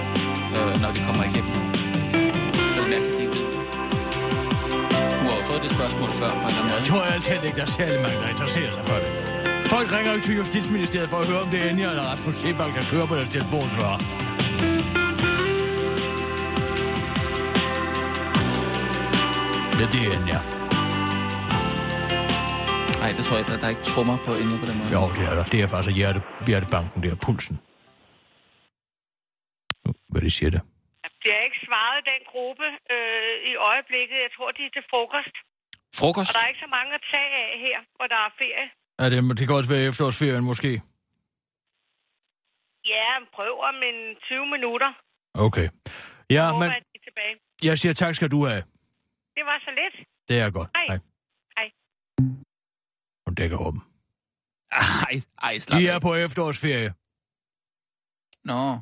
øh, når de kommer igennem. Det er mærkeligt, de ved det. Du har jo fået det spørgsmål før på en måde. Jeg tror altid ikke, der er særlig mange, der interesserer sig for det. Folk ringer ikke til Justitsministeriet for at høre, om det er Anja eller Rasmus Sebak, der kører på deres telefonsvarer. Ja, det er Enya. Nej, det tror jeg ikke. Der er ikke trummer på inde på den måde. Jo, det er der. Det er faktisk hjerte, hjertebanken, det er pulsen. Nu, Hvad de siger det? Det er ikke svaret den gruppe øh, i øjeblikket. Jeg tror, de er til frokost. Frokost? Og der er ikke så mange at tage af her, hvor der er ferie. Er det, det kan også være efterårsferien måske. Ja, prøv om en 20 minutter. Okay. Ja, men er jeg siger tak skal du have. Det var så lidt. Det er godt. Hej. Hej. Hun dækker åben. Ej, ej, slap De af. er på efterårsferie. Nå.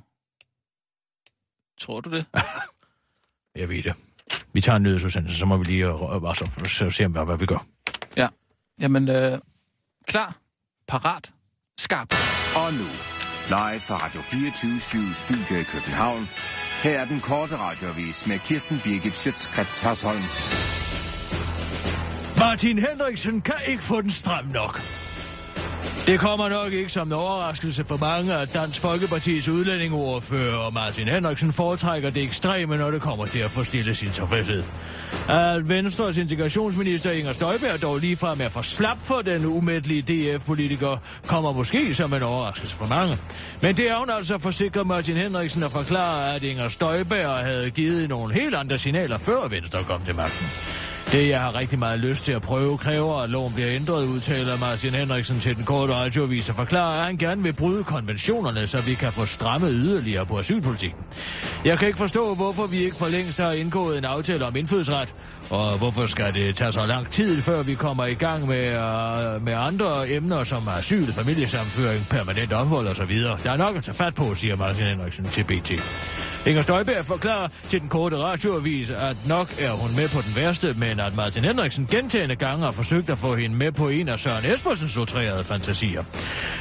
Tror du det? <laughs> Jeg ved det. Vi tager en nyhedsudsendelse, så må vi lige øh, altså, så se, hvad, hvad vi gør. Ja. Jamen, øh, klar, parat, skarp. Og nu, live fra Radio 24 Studio i København. Her er den korte radiovis med Kirsten Birgit Schøtzgrads Hasholm. Martin Henriksen kan ikke få den stram nok. Det kommer nok ikke som en overraskelse for mange, at Dansk Folkepartis udlændingeordfører Martin Henriksen foretrækker det ekstreme, når det kommer til at forstille sin tilfredshed. At Venstres integrationsminister Inger Støjberg dog ligefrem er for slap for den umættelige DF-politiker, kommer måske som en overraskelse for mange. Men det er hun altså forsikret Martin Henriksen at forklare, at Inger Støjberg havde givet nogle helt andre signaler, før Venstre kom til magten. Det, jeg har rigtig meget lyst til at prøve, kræver, at loven bliver ændret, udtaler Martin Henriksen til den korte radioavis og forklarer, at han gerne vil bryde konventionerne, så vi kan få strammet yderligere på asylpolitikken. Jeg kan ikke forstå, hvorfor vi ikke for længst har indgået en aftale om indfødsret, og hvorfor skal det tage så lang tid, før vi kommer i gang med, uh, med andre emner som asyl, familiesamføring, permanent ophold osv. Der er nok at tage fat på, siger Martin Henriksen til BT. Inger Støjberg forklarer til den korte radioavis, at nok er hun med på den værste, men at Martin Henriksen gentagende gange har forsøgt at få hende med på en af Søren Espersens outrerede fantasier.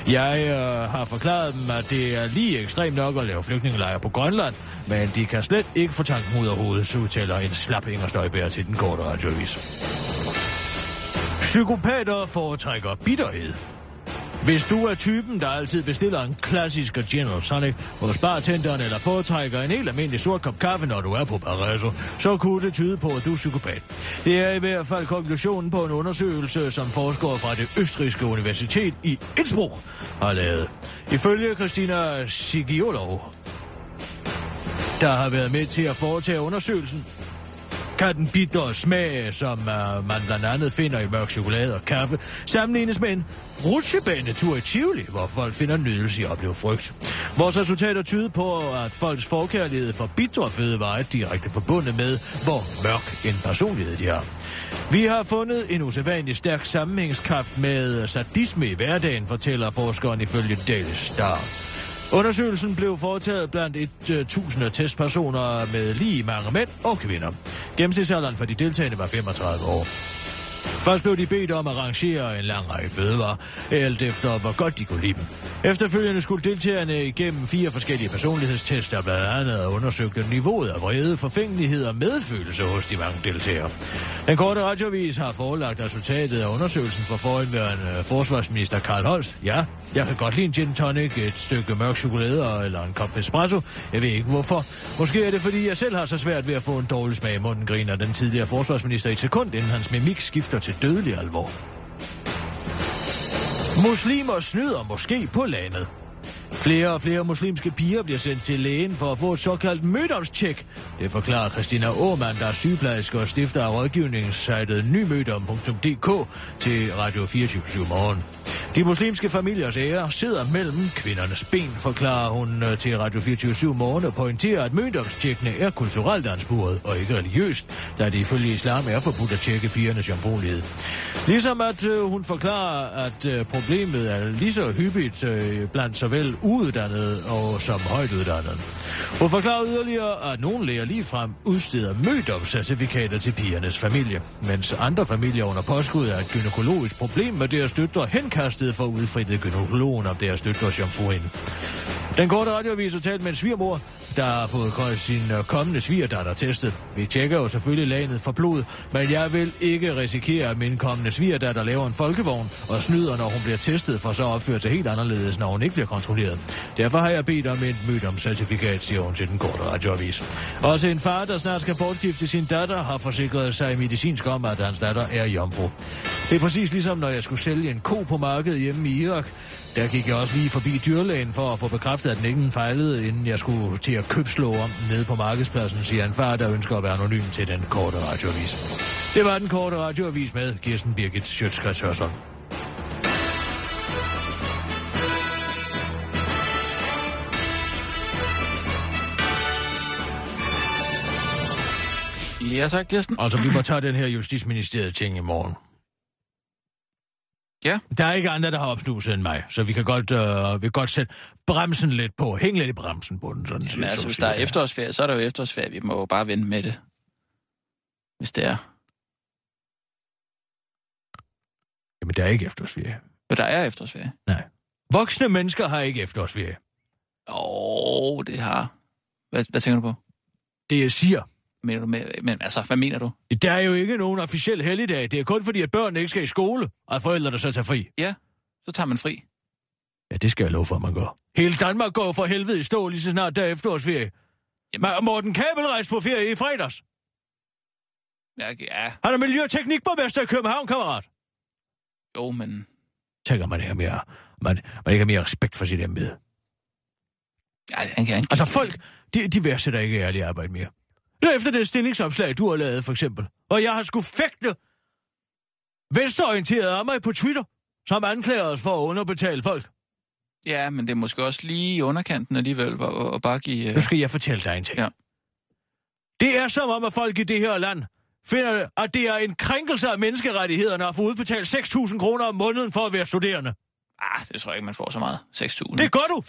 Jeg øh, har forklaret dem, at det er lige ekstremt nok at lave flygtningelejre på Grønland, men de kan slet ikke få tanken ud af hovedet, så udtaler en slap Inger Støjberg til den korte radioavis. Psykopater foretrækker bitterhed. Hvis du er typen, der altid bestiller en klassisk General Sonic hos bartenderen eller foretrækker en helt almindelig sort kop kaffe, når du er på Barreso, så kunne det tyde på, at du er psykopat. Det er i hvert fald konklusionen på en undersøgelse, som forskere fra det østrigske universitet i Innsbruck har lavet. Ifølge Christina Sigiolov, der har været med til at foretage undersøgelsen, kan den bitter smag, som uh, man blandt andet finder i mørk chokolade og kaffe, sammenlignes med en rutsjebanetur i Tivoli, hvor folk finder nydelse i at opleve frygt. Vores resultater tyder på, at folks forkærlighed for bitre fødevarer er direkte forbundet med, hvor mørk en personlighed de har. Vi har fundet en usædvanlig stærk sammenhængskraft med sadisme i hverdagen, fortæller forskeren ifølge Daily Star. Undersøgelsen blev foretaget blandt et øh, uh, tusinde testpersoner med lige mange mænd og kvinder. Gennemsnitsalderen for de deltagende var 35 år. Først blev de bedt om at rangere en lang række fødevarer, alt efter hvor godt de kunne lide dem. Efterfølgende skulle deltagerne igennem fire forskellige personlighedstests, der blandt andet undersøgte niveauet af vrede, forfængelighed og medfølelse hos de mange deltagere. Den korte radiovis har forelagt resultatet af undersøgelsen for forhenværende forsvarsminister Karl Holst. Ja, jeg kan godt lide en gin tonic, et stykke mørk chokolade eller en kop espresso. Jeg ved ikke hvorfor. Måske er det fordi, jeg selv har så svært ved at få en dårlig smag i munden, griner den tidligere forsvarsminister i et sekund, inden hans mimik skifter til dødelig alvor. Muslimer snyder måske på landet. Flere og flere muslimske piger bliver sendt til lægen for at få et såkaldt mødomstjek. Det forklarer Christina Aumann, der er sygeplejerske og stifter af rådgivningssejtet nymødom.dk til Radio 24 morgen. De muslimske familiers ære sidder mellem kvindernes ben, forklarer hun øh, til Radio 24 morgen og pointerer, at mødomstjekkene er kulturelt ansporet og ikke religiøst, da det ifølge islam er forbudt at tjekke pigernes jomfruelighed. Ligesom at øh, hun forklarer, at øh, problemet er lige så hyppigt blandt såvel uuddannet og som højtuddannede. Hun forklarede yderligere, at nogle læger ligefrem udsteder mødomscertifikater til pigernes familie, mens andre familier under påskud af et gynækologisk problem med deres døtre henkastet for udfrittet gynækologen om deres døtres jomfruinde. Den korte radioavis har talt med en svigermor, der har fået sin øh, kommende svigerdatter testet. Vi tjekker jo selvfølgelig lagenet for blod, men jeg vil ikke risikere, at min kommende svigerdatter laver en folkevogn og snyder, når hun bliver testet, for så opfører sig helt anderledes, når hun ikke bliver kontrolleret. Derfor har jeg bedt om et mødomcertifikat, siger hun til den korte radioavis. Også en far, der snart skal bortgifte sin datter, har forsikret sig medicinsk om, at hans datter er jomfru. Det er præcis ligesom, når jeg skulle sælge en ko på markedet hjemme i Irak. Der gik jeg også lige forbi dyrlægen for at få bekræftet, at den ikke fejlede, inden jeg skulle til at købslå om nede på markedspladsen, siger en far, der ønsker at være anonym til den korte radioavis. Det var den korte radioavis med Kirsten Birgit Sjøtskrets Hørsson. Ja, tak, Kirsten. Altså, vi må tage den her justitsministeriet ting i morgen. Ja. Der er ikke andre, der har opsnuset end mig, så vi kan godt, øh, vi kan godt sætte bremsen lidt på. Hæng lidt i bremsen på den, sådan Men set, altså, så hvis der er efterårsferie, så er der jo efterårsferie. Vi må jo bare vente med det. Hvis det er. Jamen, der er ikke efterårsferie. Jo, der er efterårsferie. Nej. Voksne mennesker har ikke efterårsferie. Åh, oh, det har... Hvad, hvad tænker du på? Det jeg siger. Mener du med, men altså, hvad mener du? Der er jo ikke nogen officiel helligdag. Det er kun fordi, at børnene ikke skal i skole, og forældrene så tager fri. Ja, så tager man fri. Ja, det skal jeg love for, at man gør. Hele Danmark går for helvede i stå lige så snart der er efterårsferie. Jamen- Men Morten Kabel rejste på ferie i fredags. Ja, ja, Han er miljøteknikborgmester i København, kammerat. jo, men... Tænker man ikke mere, man, man ikke har mere respekt for sit embede. Ja, han kan, han, Altså folk, de, de værdsætter ikke ærligt arbejde mere. Så efter det stillingsopslag, du har lavet for eksempel, og jeg har skulle fægte venstreorienteret af mig på Twitter, som anklager os for at underbetale folk. Ja, men det er måske også lige i underkanten alligevel, at, at bare give... Nu Uh... skal jeg fortælle dig en ting. Ja. Det er som om, at folk i det her land finder, at det er en krænkelse af menneskerettighederne at få udbetalt 6.000 kroner om måneden for at være studerende. Ah, det tror jeg ikke, man får så meget. 6.000. Det gør du.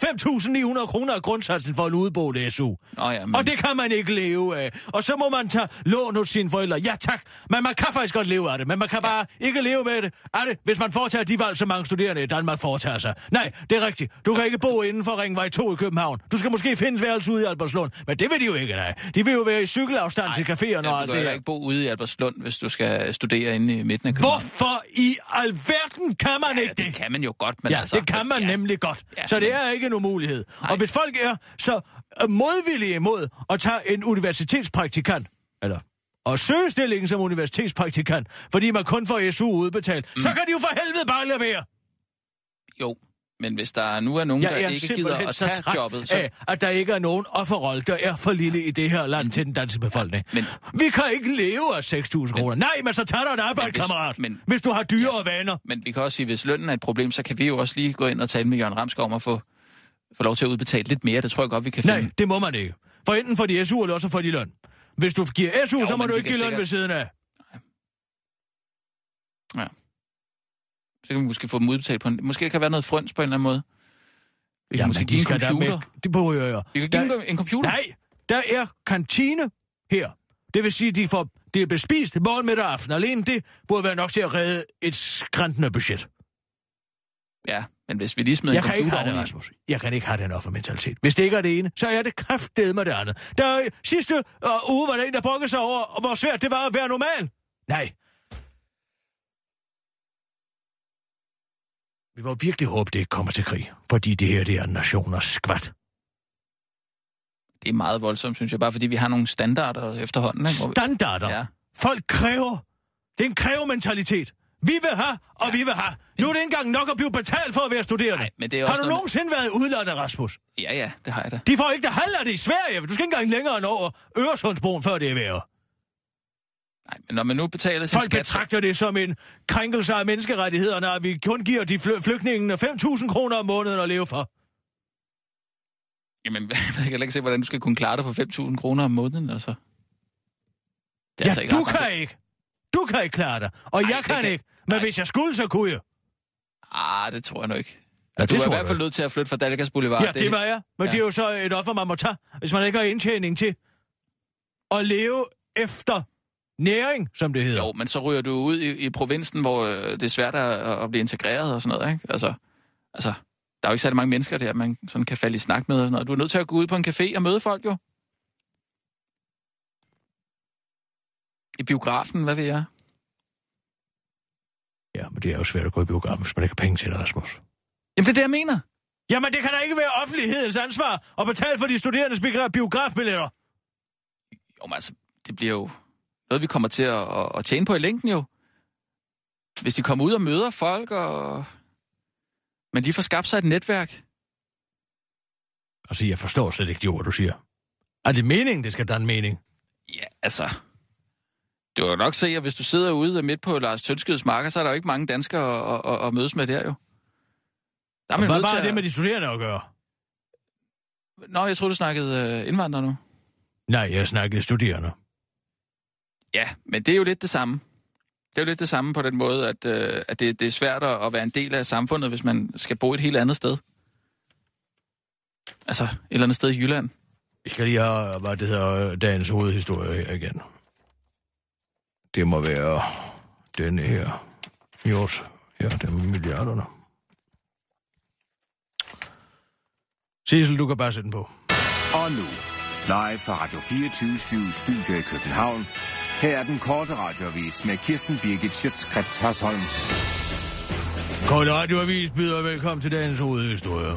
5.900 kroner er grundsatsen for en udeboende SU. Nå ja, men... Og det kan man ikke leve af. Og så må man tage lån hos sine forældre. Ja tak, men man kan faktisk godt leve af det. Men man kan bare ikke leve med det, er det, hvis man foretager de valg, som mange studerende i Danmark foretager sig. Nej, det er rigtigt. Du kan ikke bo inden for Ringvej 2 i København. Du skal måske finde værelse ude i Albertslund. Men det vil de jo ikke, nej. De vil jo være i cykelafstand Nej, til caféerne og ja, alt du det kan her. ikke bo ude i Albertslund, hvis du skal studere inde i midten af København. Hvorfor i alverden kan man Ja, ikke det det? kan man jo godt, men Ja, altså... det kan man ja, nemlig godt. Ja, Så det men- er ikke en umulighed. Nej. Og hvis folk er så øh, modvillige imod at tage en universitetspraktikant, eller og søge stillingen som universitetspraktikant, fordi man kun får SU udbetalt, mm. så kan de jo for helvede bare levere. Jo, men hvis der nu er nogen, Jeg der er ikke gider at så tage træt jobbet, så... af, at der ikke er nogen offerrolle, der er for lille i det her land til den danske befolkning. men- Vi kan ikke leve af 6.000 kroner. Nej, men så tager du et arbejde, hvis- kammerat. men- Hvis du har dyre og vaner. Men vi kan også sige, at hvis lønnen er et problem, så kan vi jo også lige gå ind og tale med Jørgen Ramskov om at få, få lov til at udbetale lidt mere. Det tror jeg godt, vi kan finde. Nej, det må man ikke. For enten får de SU, eller også får de løn. Hvis du giver SU, Jo, så må du ikke give løn sikkert- ved siden af. Så kan vi måske få dem udbetalt på en... Måske der kan være noget frøns på en eller anden måde. Vi kan Jamen, måske de give en computer. med... De behøver jo... Vi kan give Der- dem en computer. Nej, der er kantine her. Det vil sige, de får det er bespist morgen, middag og aften. Alene det burde være nok til at redde et skræntende budget. Ja, men hvis vi lige smider Jeg en kan ikke computer have det, Rasmus. Jeg kan ikke have den offermentalitet. Hvis det ikke er det ene, så er det kraftedeme med det andet. Der er, sidste uh, uge var der en, der brokkede sig over, hvor svært det var at være normal. Nej. Vi må virkelig håbe, det ikke kommer til krig. Fordi det her, det er nationers skvat. Det er meget voldsomt, synes jeg, bare fordi vi har nogle standarder efterhånden. Ikke? Vi- Standarder. Ja. Folk kræver. Det er en krævementalitet. Vi vil have, og ja. vi vil have. Nu er det ikke engang nok at blive betalt for at være studerende. Nej, men det er har også du noget- nogensinde været udlandet, Rasmus? Ja, ja, det har jeg da. De får ikke det halve af det i Sverige. Du skal ikke engang længere end over Øresundsbroen, før det er værre. Nej, men når man nu betaler sin Folk skat... betragter det som en krænkelse af menneskerettighederne, at vi kun giver de fly- flygtningene 5.000 kroner om måneden at leve for. Jamen, <laughs> jeg kan ikke se, hvordan du skal kunne klare dig for 5.000 kroner om måneden, altså. Det er Ja, altså ikke du ret mange kan ikke. Du kan ikke klare det. Og Nej, jeg det kan, kan- ikke. Men Nej. hvis jeg skulle, så kunne jeg. Ah, det tror jeg nu ikke. Ja, Ja, du det er i hvert fald nødt til at flytte fra Dalgas Boulevard. Ja, det var jeg. Men Ja. det er jo så et offer, man må tage, hvis man ikke har indtjening til at leve efter næring, som det hedder. Jo, men så ryger du ud i, i provinsen, hvor øh, det er svært at, at blive integreret og sådan noget, ikke? Altså, altså der er jo ikke særlig mange mennesker der, man sådan kan falde i snak med og sådan noget. Du er nødt til at gå ud på en café og møde folk jo. I biografen, hvad ved jeg? Ja, men det er jo svært at gå i biografen, hvis man ikke har penge til det, Rasmus. Jamen, det er det, jeg mener. Jamen, det kan da ikke være offentlighedens ansvar at betale for de studerendes biografbilletter. Jo, men altså, det bliver jo noget, vi kommer til at, at, at tjene på i længden jo. Hvis de kommer ud og møder folk, og... men de får skabt sig et netværk. Altså, jeg forstår slet ikke de ord, du siger. Er det meningen, det skal danne mening? Ja, altså... Du kan nok se, at hvis du sidder ude midt på Lars Tønskeds marker, så er der jo ikke mange danskere at, at, at mødes med der jo. Der er man Hvad var det med de studerende at gøre? Nå, jeg troede, du snakkede øh, indvandrere nu. Nej, jeg snakkede studerende. Ja, men det er jo lidt det samme. Det er jo lidt det samme på den måde, at, øh, at det, det er svært at være en del af samfundet, hvis man skal bo et helt andet sted. Altså, et eller andet sted i Jylland. Vi skal lige have, hvad det hedder, dagens hovedhistorie her igen. Det må være denne her. Jors. Ja, den med milliarderne. Sissel, du kan bare sætte den på. Og nu, live fra Radio 24 Studio i København. Her er den korte radiovis med Kirsten Birgit Schøtzgrads Hasholm. Kort Radioavis byder velkommen til dagens hovedhistorie.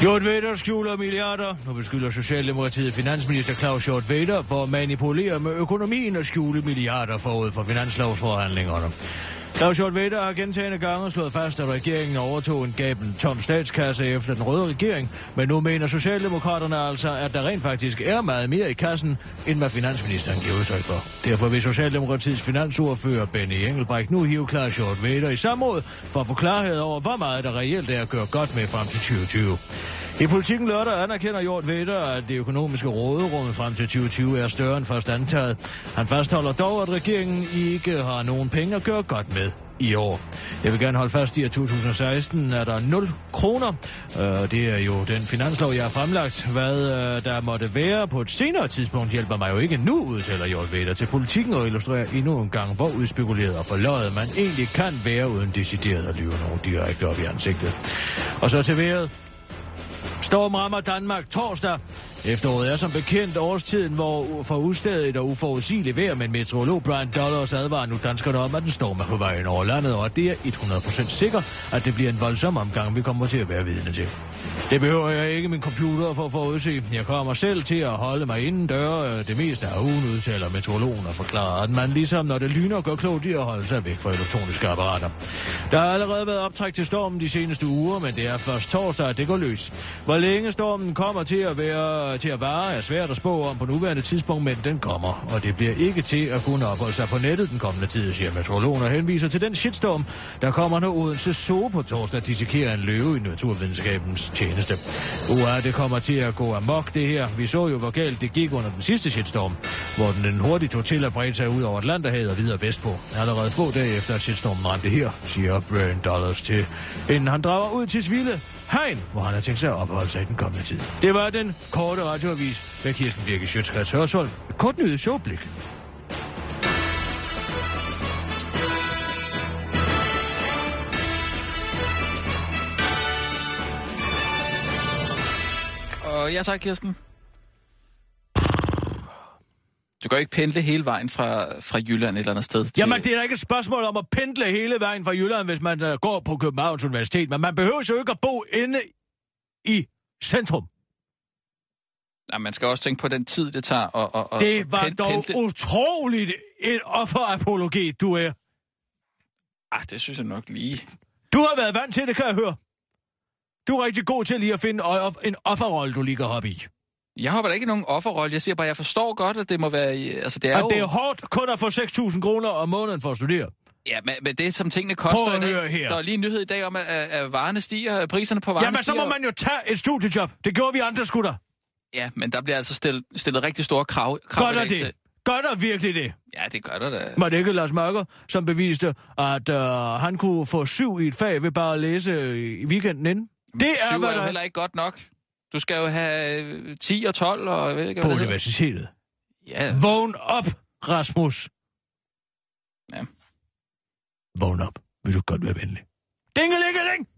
Hjort Vader skjuler milliarder. Nu beskylder Socialdemokratiet finansminister Claus Hjort Vader for at manipulere med økonomien og skjule milliarder forud for finanslovsforhandlingerne. Claus Hjort Vedder har gentagende gange slået fast, at regeringen overtog en gaben tom statskasse efter den røde regering, men nu mener Socialdemokraterne altså, at der rent faktisk er meget mere i kassen, end hvad finansministeren giver udtryk for. Derfor vil Socialdemokratiets finansordfører Benny Engelbrecht nu hive Claus Hjort Vedder i samråd for at få klarhed over, hvor meget der reelt er at gøre godt med frem til 2020. I politikken lørdag anerkender Hjort Vedder, at det økonomiske råderum frem til 2020 er større end først antaget. Han fastholder dog, at regeringen ikke har nogen penge at gøre godt med i år. Jeg vil gerne holde fast i, at 2016 er der 0 kroner. Øh, Det er jo den finanslov, jeg har fremlagt. Hvad øh, der måtte være på et senere tidspunkt, hjælper mig jo ikke nu, udtaler Hjort Vedder til politikken og illustrerer endnu en gang, hvor udspekuleret og forløjet man egentlig kan være, uden decideret at lyve nogen direkte op i ansigtet. Og så til vejret. Storm rammer Danmark torsdag. Efteråret er som bekendt årstiden, hvor for ustadigt og uforudsigeligt vejr, men meteorolog Brian Dollars advarer nu danskerne om, at den storm er på vej ind over landet, og at det er 100% sikker, at det bliver en voldsom omgang, vi kommer til at være vidne til. Det behøver jeg ikke min computer for at forudse. Jeg kommer selv til at holde mig inden døre det meste af ugen, udtaler meteorologen og forklarer, at man ligesom når det lyner gør klogt i at holde sig væk fra elektroniske apparater. Der har allerede været optræk til stormen de seneste uger, men det er først torsdag, at det går løs. Hvor længe stormen kommer til at være til at vare, er svært at spå om på nuværende tidspunkt, men den kommer, og det bliver ikke til at kunne opholde sig på nettet den kommende tid, siger meteorologen og henviser til den shitstorm, der kommer, når Odense Zoo på torsdag dissekerer en løve i naturvidenskabens tjeneste. Uha, det kommer til at gå amok det her. Vi så jo, hvor galt det gik under den sidste shitstorm, hvor den, den hurtigt tog til at brede sig ud over Atlanterhavet og videre vestpå. Allerede få dage efter, at shitstormen ramte her, siger Brian Dollars til, inden han drager ud til Svile Hegn, hvor han har tænkt sig at opholde sig i den kommende tid. Det var den korte radioavis med Kirsten Birke Sjøtskrets Hørsholm. Et kort nyhedsoverblik. Og ja tak, Kirsten. Du kan ikke pendle hele vejen fra, fra Jylland et eller andet sted. Til... Jamen, det er da ikke et spørgsmål om at pendle hele vejen fra Jylland, hvis man uh, går på Københavns Universitet, men man behøver jo ikke at bo inde i centrum. Ja, man skal også tænke på den tid, det tager at, at, at Det var pen- dog pendle. utroligt et offerapologet, du er. Ah, det synes jeg nok lige. Du har været vant til det, kan jeg høre. Du er rigtig god til lige at finde en offerrolle, du lige kan hoppe i. Jeg har da ikke nogen offerrolle. Jeg siger bare, jeg forstår godt, at det må være... i- Altså, det er At jo... det er hårdt kun at få 6.000 kroner om måneden for at studere. Ja, men, men det, som tingene koster Prøv at i dag... høre her. Der er lige en nyhed i dag om, at, at at varerne stiger, at priserne på varerne Jamen, så må stiger. man jo tage et studiejob. Det gjorde vi andre skutter. Ja, men der bliver altså stillet, stillet rigtig store krav, krav Godt i er dag det. til... Godt er virkelig det. Ja, det gør der da. Var det ikke Lars Mørker, som beviste, at uh, han kunne få syv i et fag ved bare at læse øh, i weekenden inden? Det er, Syv er jo der heller ikke godt nok. Du skal jo have øh, 10 og 12 og jeg ved ikke, på hvad hedder. universitetet. Ja, Vågn op, Rasmus. Ja. Vågn op. Vil du godt være venlig. Dingelingeling!